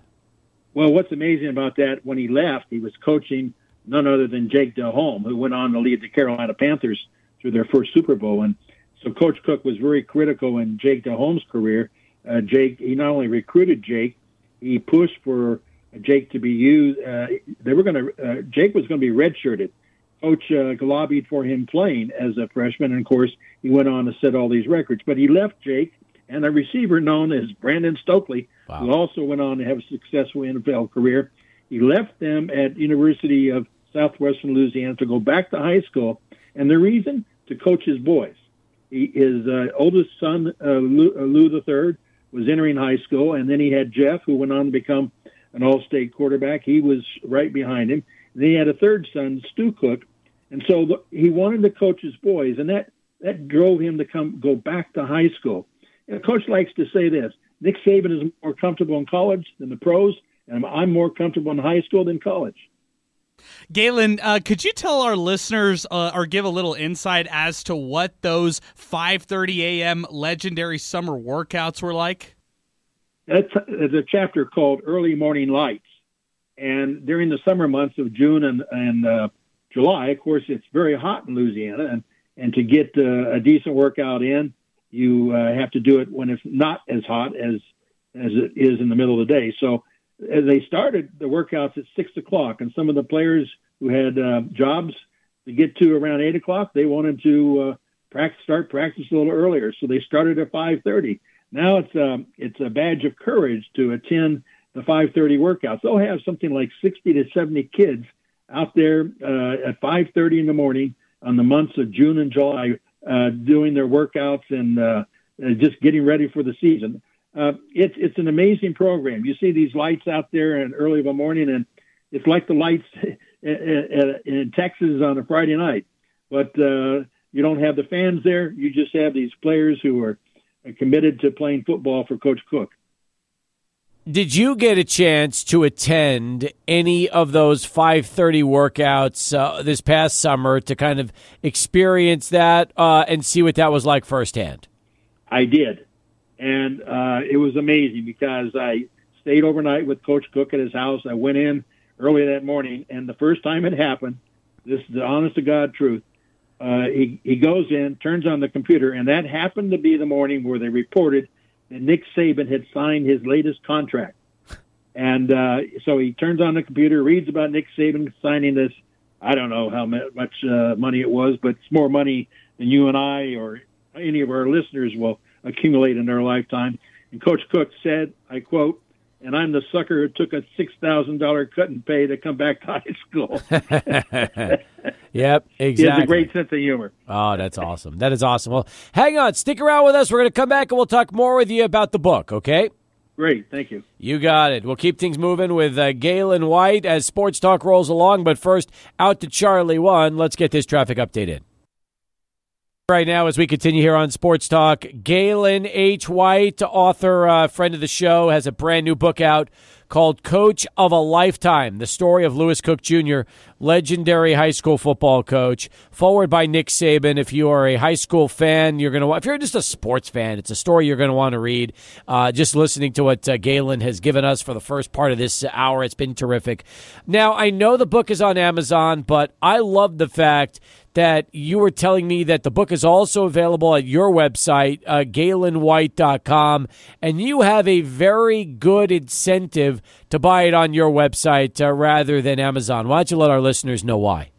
Well, what's amazing about that, when he left, he was coaching none other than Jake Delhomme, who went on to lead the Carolina Panthers through their first Super Bowl. And so Coach Cook was very critical in Jake Delhomme's career. Uh, Jake, he not only recruited Jake, he pushed for Jake to be used. Uh, they were going to. Uh, Jake was going to be redshirted. Coach uh, lobbied for him playing as a freshman, and of course, he went on to set all these records. But he left Jake and a receiver known as Brandon Stokley, wow. who also went on to have a successful NFL career. He left them at University of Southwestern Louisiana to go back to high school, and the reason to coach his boys. He, his uh, oldest son, uh, Lou, uh, Lou the third, was entering high school, and then he had Jeff, who went on to become an All-State quarterback. He was right behind him. And then he had a third son, Stu Cook, and so the, he wanted to coach his boys, and that that drove him to come go back to high school. And coach likes to say this: Nick Saban is more comfortable in college than the pros, and I'm more comfortable in high school than college. Gaylon, uh, could you tell our listeners uh, or give a little insight as to what those 5:30 a.m. legendary summer workouts were like? That's a chapter called "Early Morning Lights," and during the summer months of June and, and uh, July, of course, it's very hot in Louisiana, and and to get uh, a decent workout in, you uh, have to do it when it's not as hot as as it is in the middle of the day. So as they started the workouts at six o'clock, and some of the players who had uh, jobs to get to around eight o'clock, they wanted to uh, practice, start practice a little earlier, so they started at five thirty. Now it's a um, it's a badge of courage to attend the five thirty workouts. They'll have something like sixty to seventy kids out there uh, at five thirty in the morning on the months of June and July, uh, doing their workouts and uh, just getting ready for the season uh, it's it's an amazing program. You see these lights out there in early of a morning, and it's like the lights in Texas on a Friday night. But uh, you don't have the fans there. You just have these players who are committed to playing football for Coach Cook. Did you get a chance to attend any of those 5:30 workouts uh, this past summer to kind of experience that uh, and see what that was like firsthand? I did and uh, it was amazing because I stayed overnight with Coach Cook at his house. I went in early that morning, and the first time it happened, this is the honest to God truth. Uh, he he goes in, turns on the computer, and that happened to be the morning where they reported Nick Saban had signed his latest contract. And uh, so he turns on the computer, reads about Nick Saban signing this. I don't know how much uh, money it was, but it's more money than you and I or any of our listeners will accumulate in their lifetime. And Coach Cook said, I quote, and I'm the sucker who took a six thousand dollar cut and pay to come back to high school. yep, exactly. He has a great sense of humor. Oh, that's awesome. That is awesome. Well, hang on, stick around with us. We're going to come back and we'll talk more with you about the book. Okay. Great, thank you. You got it. We'll keep things moving with uh, Gaylon White as Sports Talk rolls along. But first, out to Charlie One. Let's get this traffic update in. Right now, as we continue here on Sports Talk, Gaylon H. White, author, uh, friend of the show, has a brand new book out called Coach of a Lifetime The Story of Lewis Cook Jr., legendary high school football coach. Foreword by Nick Saban. If you are a high school fan, you're going to, if you're just a sports fan, it's a story you're going to want to read. Uh, just listening to what uh, Gaylon has given us for the first part of this hour, it's been terrific. Now, I know the book is on Amazon, but I love the fact that you were telling me that the book is also available at your website, uh, gaylonwhite.com, and you have a very good incentive to buy it on your website uh, rather than Amazon. Why don't you let our listeners know why?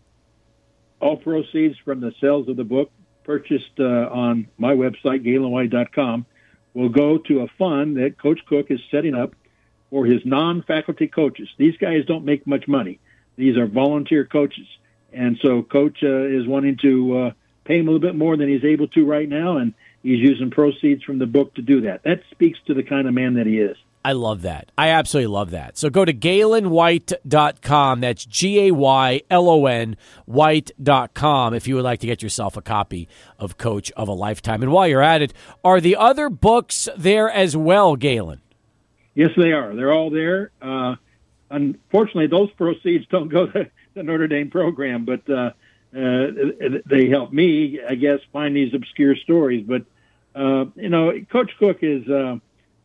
All proceeds from the sales of the book purchased uh, on my website, gaylonwhite.com, will go to a fund that Coach Cook is setting up for his non faculty coaches. These guys don't make much money, these are volunteer coaches and so coach uh, is wanting to uh, pay him a little bit more than he's able to right now, and he's using proceeds from the book to do that. That speaks to the kind of man that he is. I love that. I absolutely love that. So go to gaylonwhite.com. That's G A Y L O N white.com if you would like to get yourself a copy of Coach of a Lifetime. And while you're at it, are the other books there as well, Gaylon? Yes, they are. They're all there. Uh, unfortunately, those proceeds don't go to the Notre Dame program, but uh, uh, they help me, I guess, find these obscure stories. But uh, you know, Coach Cook is. Uh,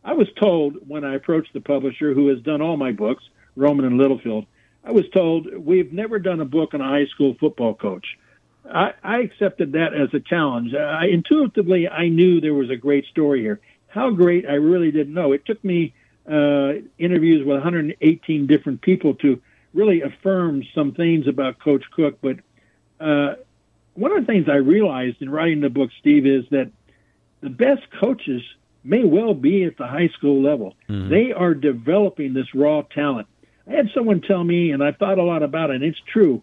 I was told when I approached the publisher, who has done all my books, Rowman and Littlefield, I was told we've never done a book on a high school football coach. I, I accepted that as a challenge. I, intuitively, I knew there was a great story here. How great, I really didn't know. It took me uh, interviews with 118 different people to really affirm some things about Coach Cook. But uh, one of the things I realized in writing the book, Steve, is that the best coaches may well be at the high school level. Mm-hmm. They are developing this raw talent. I had someone tell me, and I thought a lot about it, and it's true.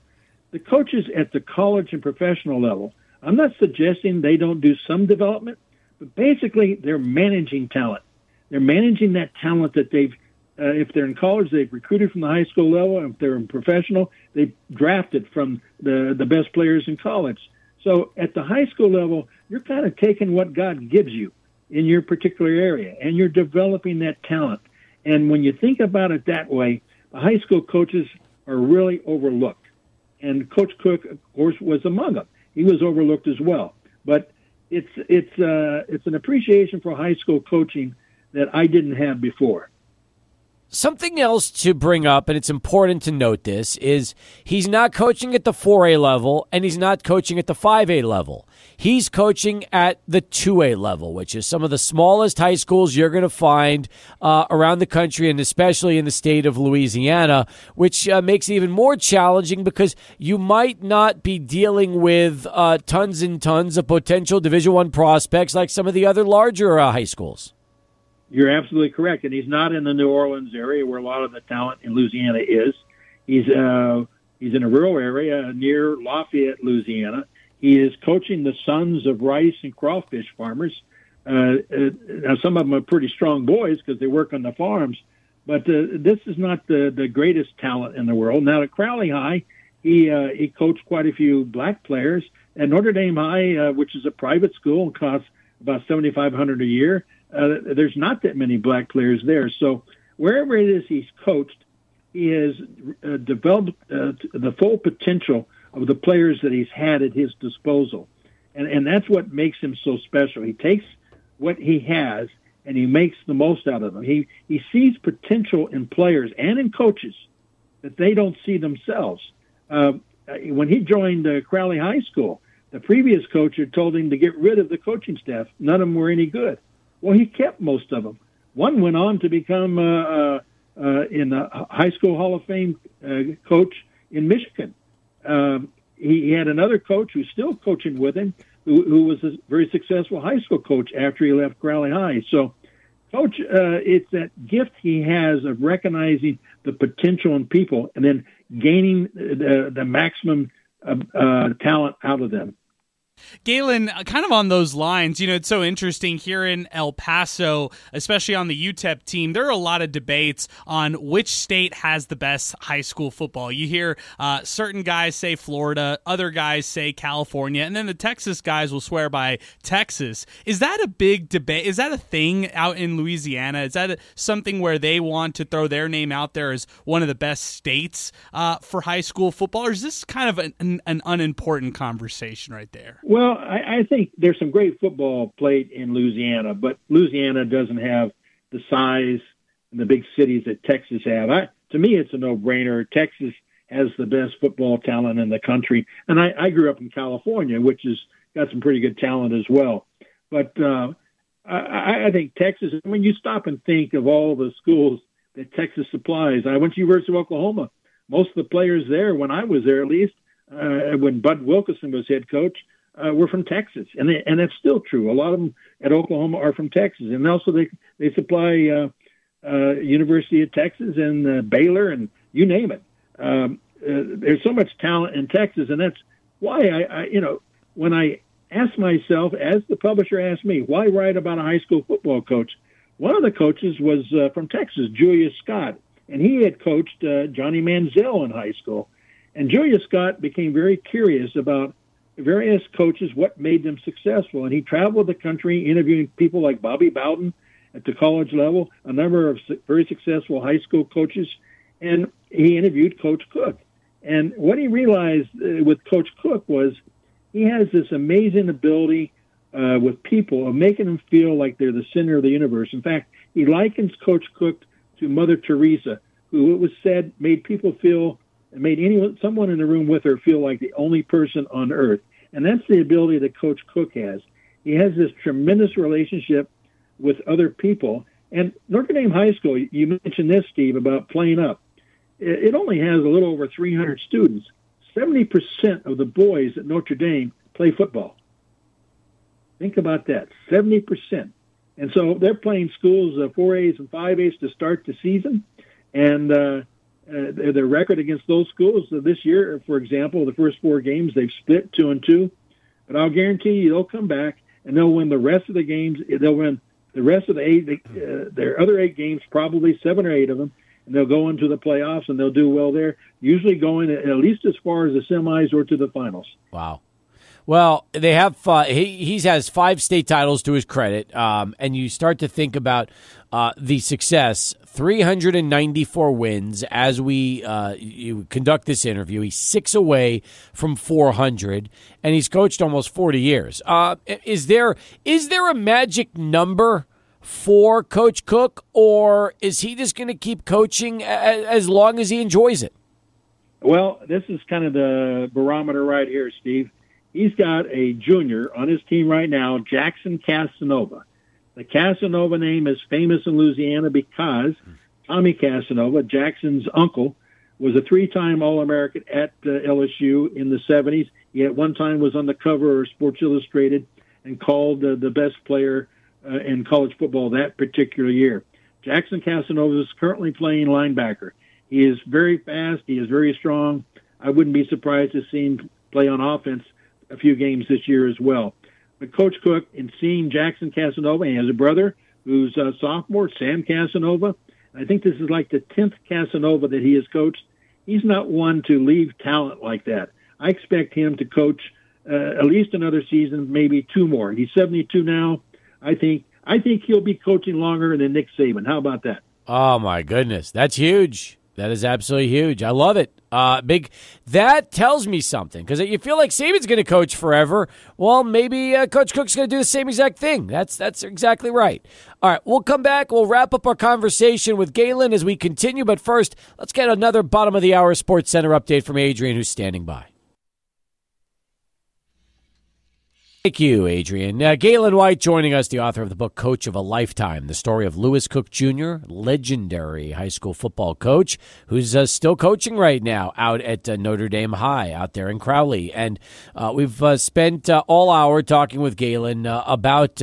The coaches at the college and professional level, I'm not suggesting they don't do some development, but basically they're managing talent. They're managing that talent that they've, uh, if they're in college, they've recruited from the high school level. If they're in professional, they've drafted from the, the best players in college. So at the high school level, you're kind of taking what God gives you in your particular area and you're developing that talent. And when you think about it that way, the high school coaches are really overlooked. And Coach Cook, of course, was among them. He was overlooked as well. But it's it's uh, it's an appreciation for high school coaching that I didn't have before. Something else to bring up, and it's important to note this, is he's not coaching at the 4A level and he's not coaching at the 5A level. He's coaching at the 2A level, which is some of the smallest high schools you're going to find uh, around the country and especially in the state of Louisiana, which uh, makes it even more challenging because you might not be dealing with uh, tons and tons of potential Division One prospects like some of the other larger uh, high schools. You're absolutely correct, and he's not in the New Orleans area where a lot of the talent in Louisiana is. He's uh, he's in a rural area near Lafayette, Louisiana. He is coaching the sons of rice and crawfish farmers. Uh, uh, now, some of them are pretty strong boys because they work on the farms, but uh, this is not the, the greatest talent in the world. Now, at Crowley High, he uh, he coached quite a few black players. At Notre Dame High, uh, which is a private school, and costs about seventy five hundred a year uh, there's not that many black players there. So wherever it is he's coached, he has uh, developed uh, the full potential of the players that he's had at his disposal, and and that's what makes him so special. He takes what he has and he makes the most out of them. He he sees potential in players and in coaches that they don't see themselves. Uh, when he joined uh, Crowley High School, the previous coach had told him to get rid of the coaching staff. None of them were any good. Well, he kept most of them. One went on to become uh, uh, uh, in the high school Hall of Fame uh, coach in Michigan. Um, he, he had another coach who's still coaching with him, who, who was a very successful high school coach after he left Crowley High. So, coach, uh, it's that gift he has of recognizing the potential in people and then gaining the, the maximum uh, uh, talent out of them. Gaylon, uh, kind of on those lines, you know, it's so interesting here in El Paso, especially on the UTEP team. There are a lot of debates on which state has the best high school football. You hear uh, certain guys say Florida, other guys say California, and then the Texas guys will swear by Texas. Is that a big debate? Is that a thing out in Louisiana? Is that a, something where they want to throw their name out there as one of the best states uh, for high school football, or is this kind of an, an, an unimportant conversation right there? Well, I, I think there's some great football played in Louisiana, but Louisiana doesn't have the size and the big cities that Texas have. I, to me, it's a no-brainer. Texas has the best football talent in the country, and I, I grew up in California, which has got some pretty good talent as well. But uh, I, I think Texas. I mean, you stop and think of all the schools that Texas supplies. I went to University of Oklahoma. Most of the players there, when I was there, at least, uh, when Bud Wilkinson was head coach, uh, were from Texas, and they, and that's still true. A lot of them at Oklahoma are from Texas, and also they they supply uh, uh, University of Texas and uh, Baylor and you name it. Um, uh, there's so much talent in Texas, and that's why I, I you know when I asked myself, as the publisher asked me, why write about a high school football coach? One of the coaches was uh, from Texas, Julius Scott, and he had coached uh, Johnny Manziel in high school. And Julius Scott became very curious about various coaches what made them successful. And he traveled the country interviewing people like Bobby Bowden at the college level, a number of very successful high school coaches, and he interviewed Coach Cook. And what he realized uh, with Coach Cook was he has this amazing ability uh, with people of making them feel like they're the center of the universe. In fact, he likens Coach Cook to Mother Teresa, who it was said made people feel made anyone, someone in the room with her feel like the only person on earth. And that's the ability that Coach Cook has. He has this tremendous relationship with other people, And Notre Dame High School, you mentioned this, Steve, about playing up. It only has a little over 300 students. 70% of the boys at Notre Dame play football. Think about that 70%. And so they're playing schools, uh, 4As and 5As to start the season. And uh, uh, their record against those schools this year, for example, the first four games, they've split two and two. But I'll guarantee you they'll come back and they'll win the rest of the games. They'll win the rest of the eight, uh, their other eight games, probably seven or eight of them, and they'll go into the playoffs and they'll do well there. Usually going at least as far as the semis or to the finals. Wow. Well, they have uh, he he has five state titles to his credit, um, and you start to think about uh, the success. Three hundred and ninety four wins as we uh, you conduct this interview. He's six away from four hundred, and he's coached almost forty years. Uh, is there is there a magic number? For Coach Cook, or is he just going to keep coaching as long as he enjoys it? Well, this is kind of the barometer right here, Steve he's got a junior on his team right now, Jackson Casanova. The Casanova name is famous in Louisiana because Tommy Casanova, Jackson's uncle, was a three-time All-American at uh, LSU in the 70s. He at one time was on the cover of Sports Illustrated and called uh, the best player uh, in college football that particular year. Jackson Casanova is currently playing linebacker. He is very fast. He is very strong. I wouldn't be surprised to see him play on offense a few games this year as well. But Coach Cook, in seeing Jackson Casanova, he has a brother who's a sophomore, Sam Casanova. I think this is like the 10th Casanova that he has coached. He's not one to leave talent like that. I expect him to coach uh, at least another season, maybe two more. He's 72 now. I think I think he'll be coaching longer than Nick Saban. How about that? Oh my goodness, that's huge. That is absolutely huge. I love it. Uh, big. That tells me something because you feel like Saban's going to coach forever. Well, maybe uh, Coach Cook's going to do the same exact thing. That's that's exactly right. All right, we'll come back. We'll wrap up our conversation with Gaylon as we continue. But first, let's get another bottom of the hour Sports Center update from Adrian, who's standing by. Thank you, Adrian. Uh, Gaylon White joining us, the author of the book Coach of a Lifetime, the story of Lewis Cook Jr., legendary high school football coach who's uh, still coaching right now out at uh, Notre Dame High out there in Crowley. And uh, we've uh, spent uh, all hour talking with Gaylon about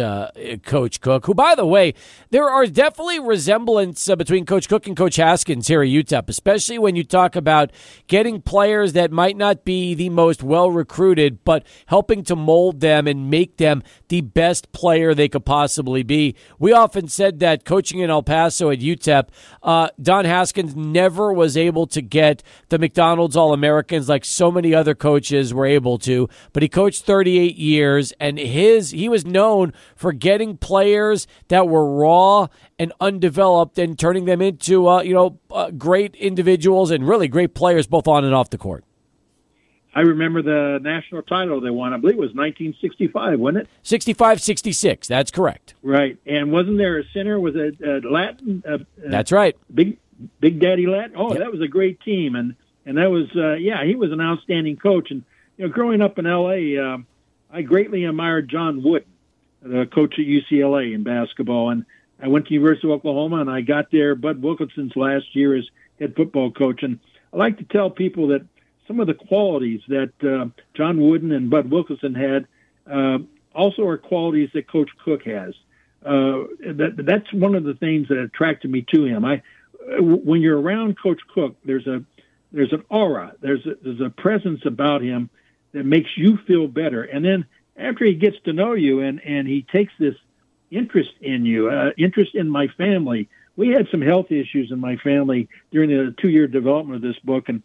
Coach Cook, who, by the way, there are definitely resemblance between Coach Cook and Coach Haskins here at UTEP, especially when you talk about getting players that might not be the most well recruited, but helping to mold them and make them the best player they could possibly be. We often said that coaching in El Paso at UTEP, uh, Don Haskins never was able to get the McDonald's All Americans like so many other coaches were able to, but he coached 38 years and his he was known for getting players that were raw and undeveloped and turning them into uh, you know uh, great individuals and really great players both on and off the court. I remember the national title they won. I believe it was 1965, wasn't it? 65 66. That's correct. Right. And wasn't there a center with a, a Lattin? Uh, that's right. Big Big Daddy Lattin. Oh, yep. that was a great team. And, and that was, uh, yeah, he was an outstanding coach. And, you know, growing up in L.A., uh, I greatly admired John Wooden, the coach at UCLA in basketball. And I went to University of Oklahoma and I got there Bud Wilkinson's last year as head football coach. And I like to tell people that – some of the qualities that uh, John Wooden and Bud Wilkinson had uh, also are qualities that Coach Cook has. Uh, that that's one of the things that attracted me to him. I when you're around Coach Cook, there's a there's an aura, there's a, there's a presence about him that makes you feel better. And then after he gets to know you and and he takes this interest in you, uh, interest in my family. We had some health issues in my family during the two year development of this book, and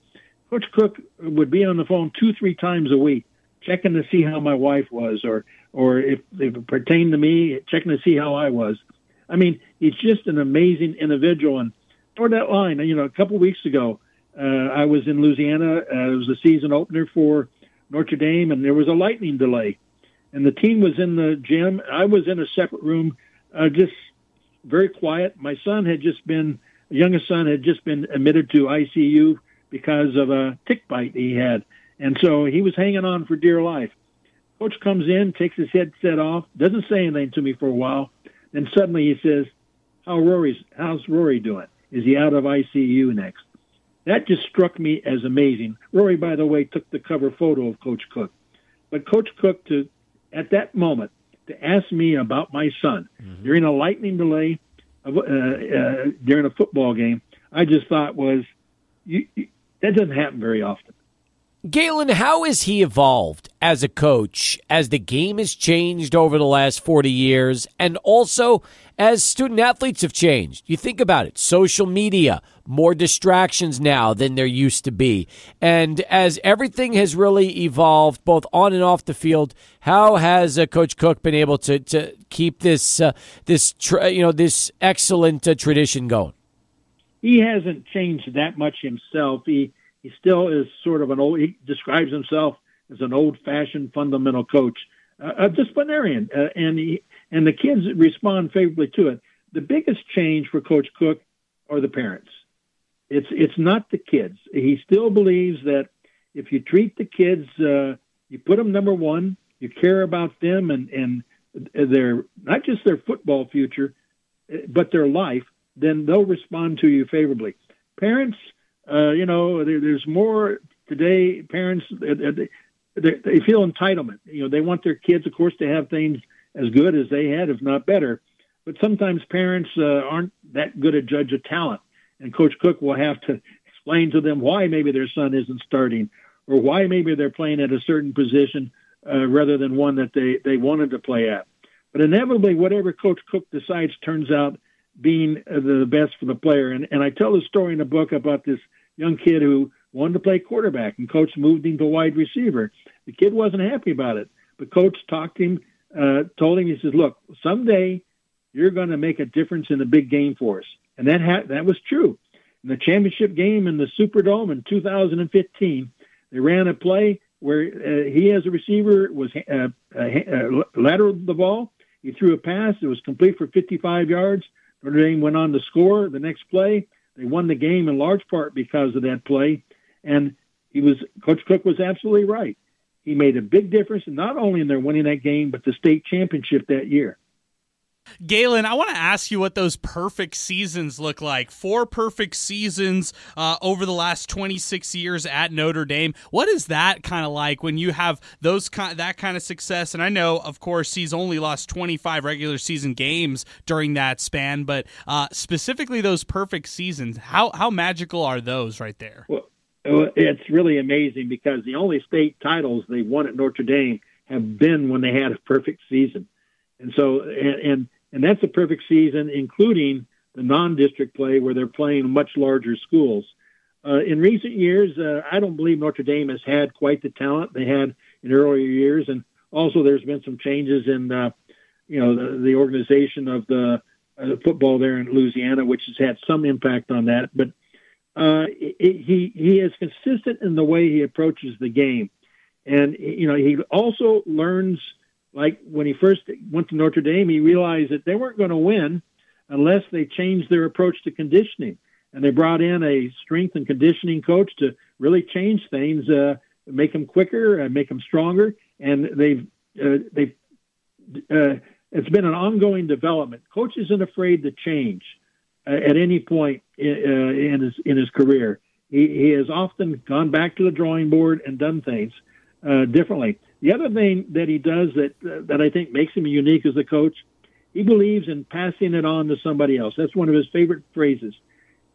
Coach Cook would be on the phone two, three times a week, checking to see how my wife was, or or if, if it pertained to me, checking to see how I was. I mean, he's just an amazing individual. And toward that line, you know, a couple weeks ago, uh, I was in Louisiana. Uh, it was the season opener for Notre Dame, and there was a lightning delay. And the team was in the gym. I was in a separate room, uh, just very quiet. My son had just been, youngest son had just been admitted to ICU because of a tick bite he had. And so he was hanging on for dear life. Coach comes in, takes his headset off, doesn't say anything to me for a while. Then suddenly he says, how Rory's how's Rory doing? Is he out of ICU next? That just struck me as amazing. Rory, by the way, took the cover photo of Coach Cook, but Coach Cook to at that moment to ask me about my son mm-hmm. during a lightning delay of, uh, uh, during a football game, I just thought was you, you, that doesn't happen very often. Gaylon, how has he evolved as a coach as the game has changed over the last 40 years and also as student athletes have changed? You think about it social media, more distractions now than there used to be. And as everything has really evolved both on and off the field, how has uh, Coach Cook been able to, to keep this, uh, this tra- you know, this excellent uh, tradition going? He hasn't changed that much himself. He he still is sort of an old. He describes himself as an old-fashioned fundamental coach, uh, a disciplinarian, uh, and he and the kids respond favorably to it. The biggest change for Coach Cook are the parents. It's it's not the kids. He still believes that if you treat the kids, uh, you put them number one, you care about them and and their not just their football future, but their life, then they'll respond to you favorably. Parents uh, you know, there, there's more today. Parents they, they, they feel entitlement. You know, they want their kids, of course, to have things as good as they had, if not better. But sometimes parents uh, aren't that good a judge of talent, and Coach Cook will have to explain to them why maybe their son isn't starting, or why maybe they're playing at a certain position uh, rather than one that they they wanted to play at. But inevitably, whatever Coach Cook decides turns out being the best for the player. And, and I tell the story in the book about this young kid who wanted to play quarterback, and coach moved him to wide receiver. The kid wasn't happy about it, but coach talked him, uh, told him, he says, "Look, someday you're going to make a difference in the big game for us," and that ha- that was true. In the championship game in the Superdome in 2015, they ran a play where uh, he, as a receiver, was uh, uh, uh, lateraled the ball. He threw a pass. It was complete for 55 yards. Notre Dame went on to score the next play. They won the game in large part because of that play. And he was Coach Cook was absolutely right. He made a big difference, not only in their winning that game, but the state championship that year. Gaylon, I want to ask you what those perfect seasons look like. Four perfect seasons uh, over the last 26 years at Notre Dame. What is that kind of like when you have those that kind of success? And I know, of course, he's only lost 25 regular season games during that span, but uh, specifically those perfect seasons, how how magical are those right there? Well, it's really amazing because the only state titles they won at Notre Dame have been when they had a perfect season. And so, and, and and that's a perfect season, including the non-district play where they're playing much larger schools. Uh, in recent years, uh, I don't believe Notre Dame has had quite the talent they had in earlier years, and also there's been some changes in, uh, you know, the, the organization of the, uh, football there in Louisiana, which has had some impact on that. But uh, it, he he is consistent in the way he approaches the game, and you know he also learns like when he first went to Notre Dame, he realized that they weren't going to win unless they changed their approach to conditioning. And they brought in a strength and conditioning coach to really change things, uh, make them quicker, uh, make them stronger. And they've uh, they've uh, it's been an ongoing development. Coach isn't afraid to change uh, at any point in, uh, in his in his career. He, he has often gone back to the drawing board and done things uh, differently. The other thing that he does that uh, that I think makes him unique as a coach, he believes in passing it on to somebody else. That's one of his favorite phrases.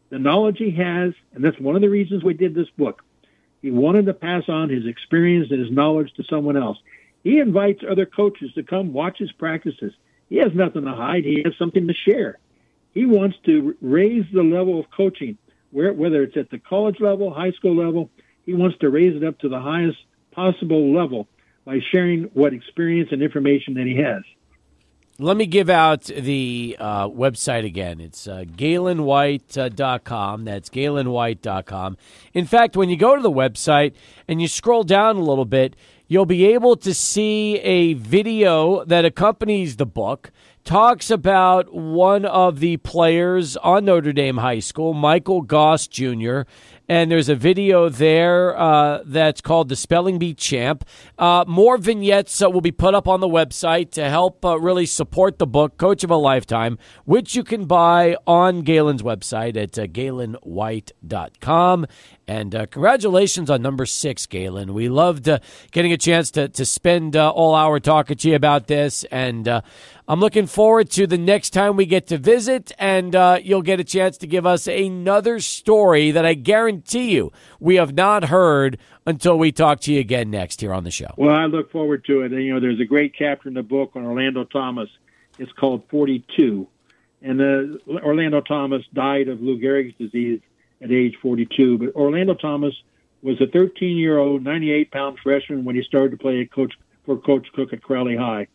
The knowledge he has, and that's one of the reasons we did this book. He wanted to pass on his experience and his knowledge to someone else. He invites other coaches to come watch his practices. He has nothing to hide. He has something to share. He wants to raise the level of coaching, whether it's at the college level, high school level. He wants to raise it up to the highest possible level by sharing what experience and information that he has. Let me give out the uh, website again. It's uh, gaylonwhite.com. That's gaylonwhite.com. In fact, when you go to the website and you scroll down a little bit, you'll be able to see a video that accompanies the book talks about one of the players on Notre Dame High School, Michael Goss Jr., and there's a video there uh, that's called "The Spelling Bee Champ." Uh, more vignettes uh, will be put up on the website to help uh, really support the book, Coach of a Lifetime, which you can buy on Gaylon's website at uh, gaylonwhite.com. And uh, congratulations on number six, Gaylon. We loved uh, getting a chance to, to spend uh, all hour talking to you about this. And uh, I'm looking forward to the next time we get to visit, and uh, you'll get a chance to give us another story that I guarantee you we have not heard until we talk to you again next here on the show. Well, I look forward to it. And, you know, there's a great chapter in the book on Orlando Thomas. It's called 42. And uh, Orlando Thomas died of Lou Gehrig's disease at age 42. But Orlando Thomas was a 13 year old, 98 pound freshman when he started to play Coach for Coach Cook at Crowley High.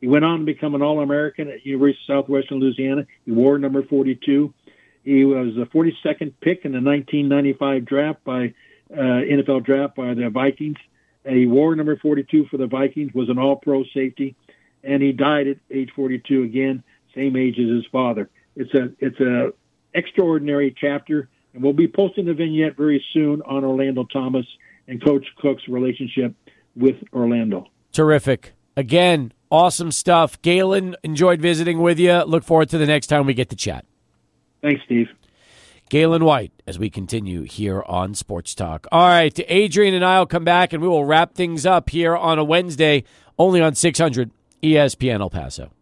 He went on to become an All American at University of Southwestern Louisiana. He wore number 42. He was a 42nd pick in the 1995 draft by uh, NFL draft by the Vikings. And he wore number 42 for the Vikings. Was an All Pro safety, and he died at age 42 again, same age as his father. It's a it's a extraordinary chapter and we'll be posting the vignette very soon on Orlando Thomas and Coach Cook's relationship with Orlando. Terrific. Again, awesome stuff. Gaylon, enjoyed visiting with you. Look forward to the next time we get to chat. Thanks, Steve. Gaylon White, as we continue here on Sports Talk. All right, Adrian and I will come back and we will wrap things up here on a Wednesday, only on 600 ESPN El Paso.